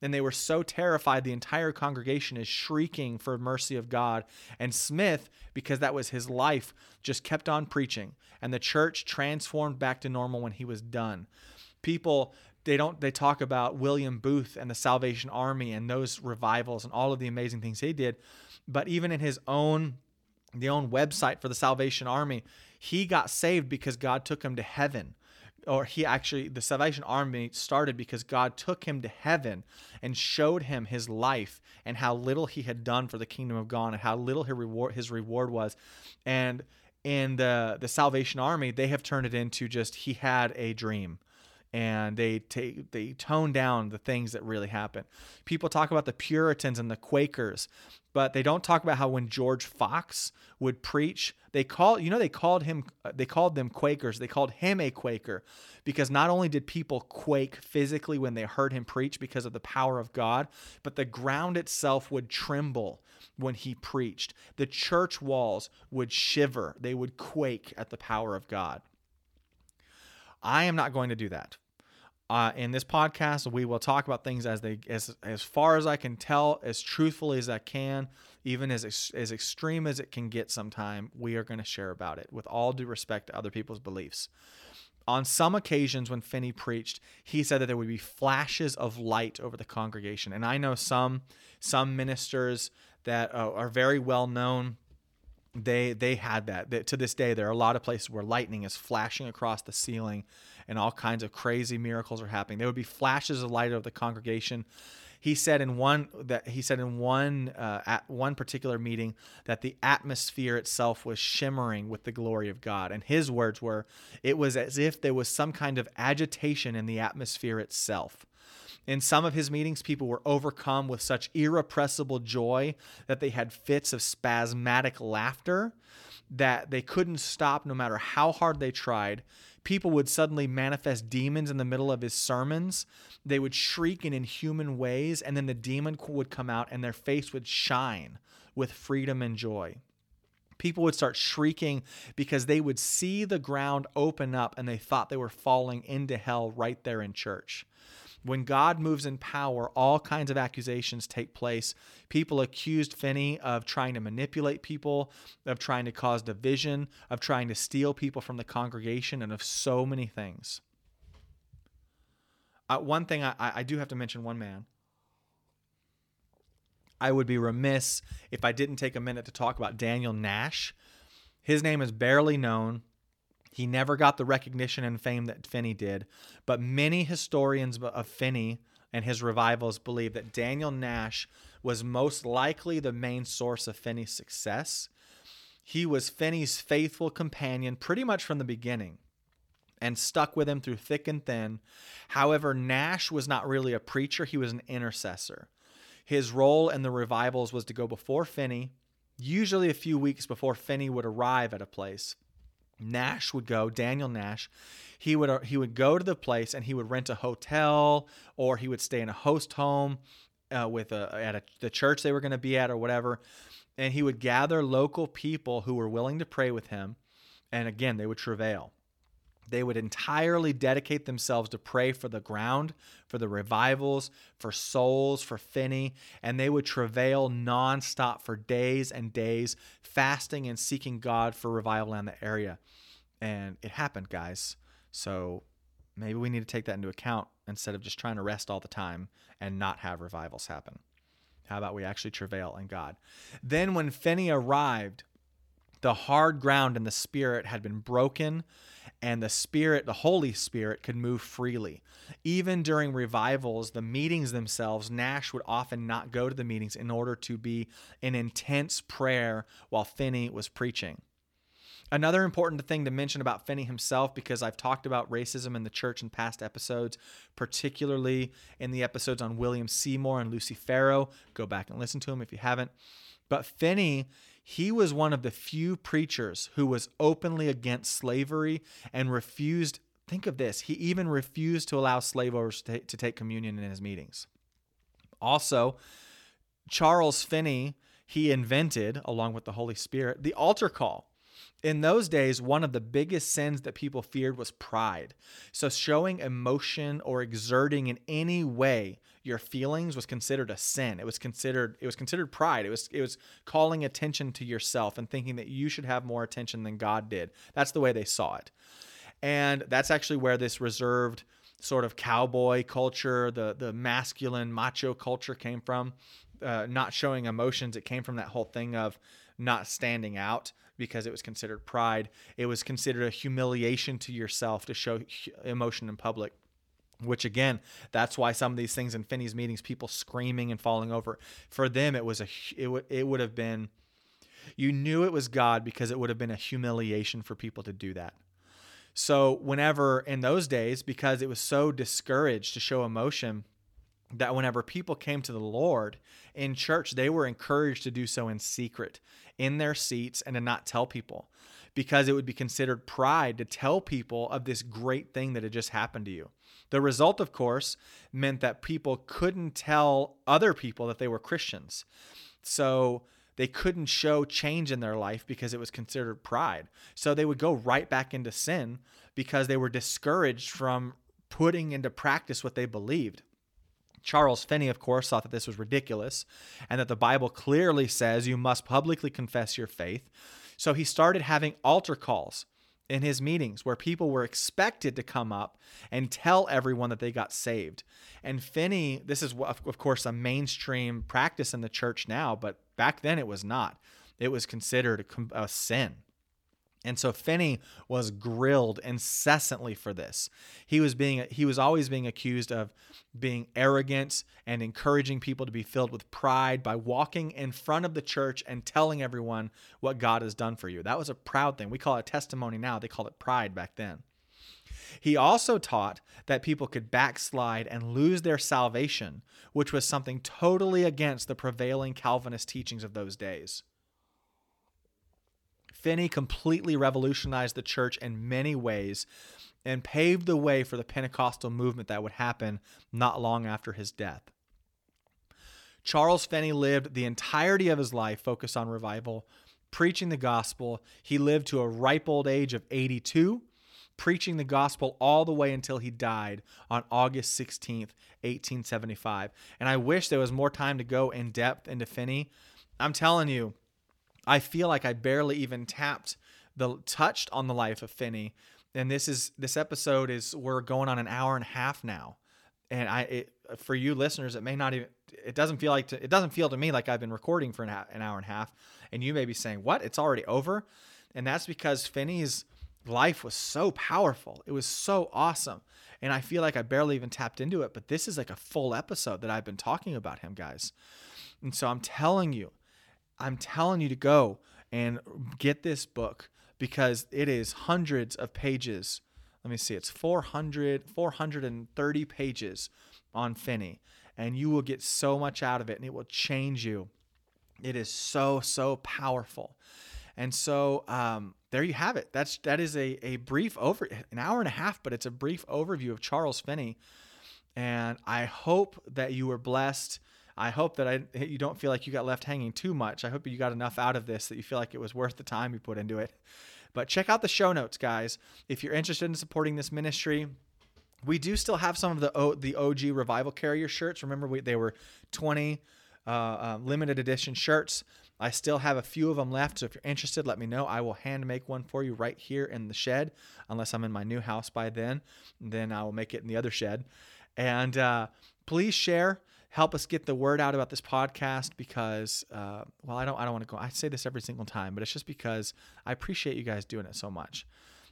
and they were so terrified. The entire congregation is shrieking for mercy of God. And Smith, because that was his life, just kept on preaching, and the church transformed back to normal when he was done. People they don't they talk about William Booth and the Salvation Army and those revivals and all of the amazing things he did, but even in his own the own website for the Salvation Army, he got saved because God took him to heaven. Or he actually, the Salvation Army started because God took him to heaven and showed him his life and how little he had done for the kingdom of God and how little his reward, his reward was. And in the, the Salvation Army, they have turned it into just he had a dream and they take they tone down the things that really happen. People talk about the Puritans and the Quakers, but they don't talk about how when George Fox would preach, they call you know they called him they called them Quakers. They called him a Quaker because not only did people quake physically when they heard him preach because of the power of God, but the ground itself would tremble when he preached. The church walls would shiver. They would quake at the power of God. I am not going to do that. Uh, in this podcast, we will talk about things as they as as far as I can tell, as truthfully as I can, even as as extreme as it can get. Sometime we are going to share about it with all due respect to other people's beliefs. On some occasions, when Finney preached, he said that there would be flashes of light over the congregation, and I know some some ministers that uh, are very well known they they had that. To this day, there are a lot of places where lightning is flashing across the ceiling, and all kinds of crazy miracles are happening. There would be flashes of light over the congregation. He said in one that he said in one uh, at one particular meeting that the atmosphere itself was shimmering with the glory of God, and his words were, "It was as if there was some kind of agitation in the atmosphere itself." In some of his meetings, people were overcome with such irrepressible joy that they had fits of spasmodic laughter that they couldn't stop no matter how hard they tried. People would suddenly manifest demons in the middle of his sermons. They would shriek in inhuman ways, and then the demon would come out and their face would shine with freedom and joy. People would start shrieking because they would see the ground open up and they thought they were falling into hell right there in church. When God moves in power, all kinds of accusations take place. People accused Finney of trying to manipulate people, of trying to cause division, of trying to steal people from the congregation, and of so many things. Uh, one thing I, I do have to mention one man. I would be remiss if I didn't take a minute to talk about Daniel Nash. His name is barely known. He never got the recognition and fame that Finney did, but many historians of Finney and his revivals believe that Daniel Nash was most likely the main source of Finney's success. He was Finney's faithful companion pretty much from the beginning and stuck with him through thick and thin. However, Nash was not really a preacher, he was an intercessor. His role in the revivals was to go before Finney, usually a few weeks before Finney would arrive at a place Nash would go, Daniel Nash, he would he would go to the place and he would rent a hotel or he would stay in a host home uh, with a at a, the church they were going to be at or whatever, and he would gather local people who were willing to pray with him, and again they would travail. They would entirely dedicate themselves to pray for the ground, for the revivals, for souls, for Finney, and they would travail nonstop for days and days, fasting and seeking God for revival in the area. And it happened, guys. So maybe we need to take that into account instead of just trying to rest all the time and not have revivals happen. How about we actually travail in God? Then, when Finney arrived, the hard ground in the spirit had been broken and the Spirit, the Holy Spirit, could move freely. Even during revivals, the meetings themselves, Nash would often not go to the meetings in order to be in intense prayer while Finney was preaching. Another important thing to mention about Finney himself, because I've talked about racism in the church in past episodes, particularly in the episodes on William Seymour and Lucy Farrow. Go back and listen to them if you haven't. But Finney he was one of the few preachers who was openly against slavery and refused, think of this, he even refused to allow slave owners to, take communion in his meetings. Also, Charles Finney, he invented, along with the Holy Spirit, the altar call. In those days, one of the biggest sins that people feared was pride. So, showing emotion or exerting in any way your feelings was considered a sin. It was considered it was considered pride. It was it was calling attention to yourself and thinking that you should have more attention than God did. That's the way they saw it. And that's actually where this reserved sort of cowboy culture, the the masculine macho culture came from. Uh, not showing emotions. It came from that whole thing of not standing out because it was considered pride. It was considered a humiliation to yourself to show emotion in public which again that's why some of these things in finney's meetings people screaming and falling over for them it was a it would it would have been you knew it was god because it would have been a humiliation for people to do that So, whenever in those days, because it was so discouraged to show emotion, that whenever people came to the Lord in church, they were encouraged to do so in secret, in their seats, and to not tell people because it would be considered pride to tell people of this great thing that had just happened to you. The result, of course, meant that people couldn't tell other people that they were Christians. So they couldn't show change in their life because it was considered pride. So they would go right back into sin because they were discouraged from putting into practice what they believed. Charles Finney, of course, thought that this was ridiculous and that the Bible clearly says you must publicly confess your faith. So he started having altar calls in his meetings where people were expected to come up and tell everyone that they got saved. And Finney, this is, of course, a mainstream practice in the church now, but back then it was not. It was considered a, a sin. And so Finney was grilled incessantly for this. He was being he was always being accused of being arrogant and encouraging people to be filled with pride by walking in front of the church and telling everyone what God has done for you. That was a proud thing. We call it testimony now. They called it pride back then. He also taught that people could backslide and lose their salvation, which was something totally against the prevailing Calvinist teachings of those days. Finney completely revolutionized the church in many ways and paved the way for the Pentecostal movement that would happen not long after his death. Charles Finney lived the entirety of his life focused on revival, preaching the gospel. He lived to a ripe old age of 82, preaching the gospel all the way until he died on August 16th, 1875. And I wish there was more time to go in depth into Finney. I'm telling you, I feel like I barely even tapped the touched on the life of Finney. And this is this episode is we're going on an hour and a half now. And I it, for you listeners, it may not even it doesn't feel like to, it doesn't feel to me like I've been recording for an, an hour and a half. And you may be saying, "What? It's already over?" And that's because Finney's life was so powerful. It was so awesome. And I feel like I barely even tapped into it, but this is like a full episode that I've been talking about him, guys. And so I'm telling you, I'm telling you to go and get this book because it is hundreds of pages. Let me see, it's 400, 430 pages on Finney, and you will get so much out of it and it will change you. It is so, so powerful. And so um, there you have it. That's that is a, a brief over an hour and a half, but it's a brief overview of Charles Finney. And I hope that you were blessed I hope that I you don't feel like you got left hanging too much. I hope you got enough out of this that you feel like it was worth the time you put into it. But check out the show notes, guys. If you're interested in supporting this ministry, we do still have some of the o, the OG Revival Carrier shirts. Remember, we, they were 20 uh, uh, limited edition shirts. I still have a few of them left. So if you're interested, let me know. I will hand make one for you right here in the shed, unless I'm in my new house by then. Then I will make it in the other shed. And uh, please share help us get the word out about this podcast because uh, well i don't i don't want to go i say this every single time but it's just because i appreciate you guys doing it so much.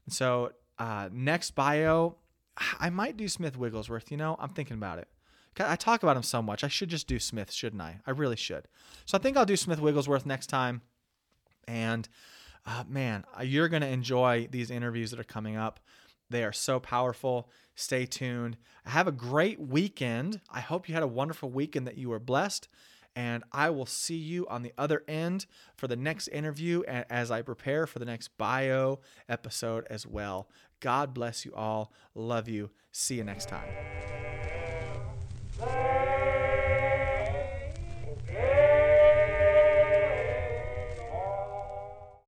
And so uh, next bio i might do smith wigglesworth you know i'm thinking about it. I talk about him so much i should just do smith shouldn't i? I really should. So i think i'll do smith wigglesworth next time. And uh, man you're going to enjoy these interviews that are coming up. They are so powerful. Stay tuned. Have a great weekend. I hope you had a wonderful weekend, that you were blessed. And I will see you on the other end for the next interview as I prepare for the next bio episode as well. God bless you all. Love you. See you next time.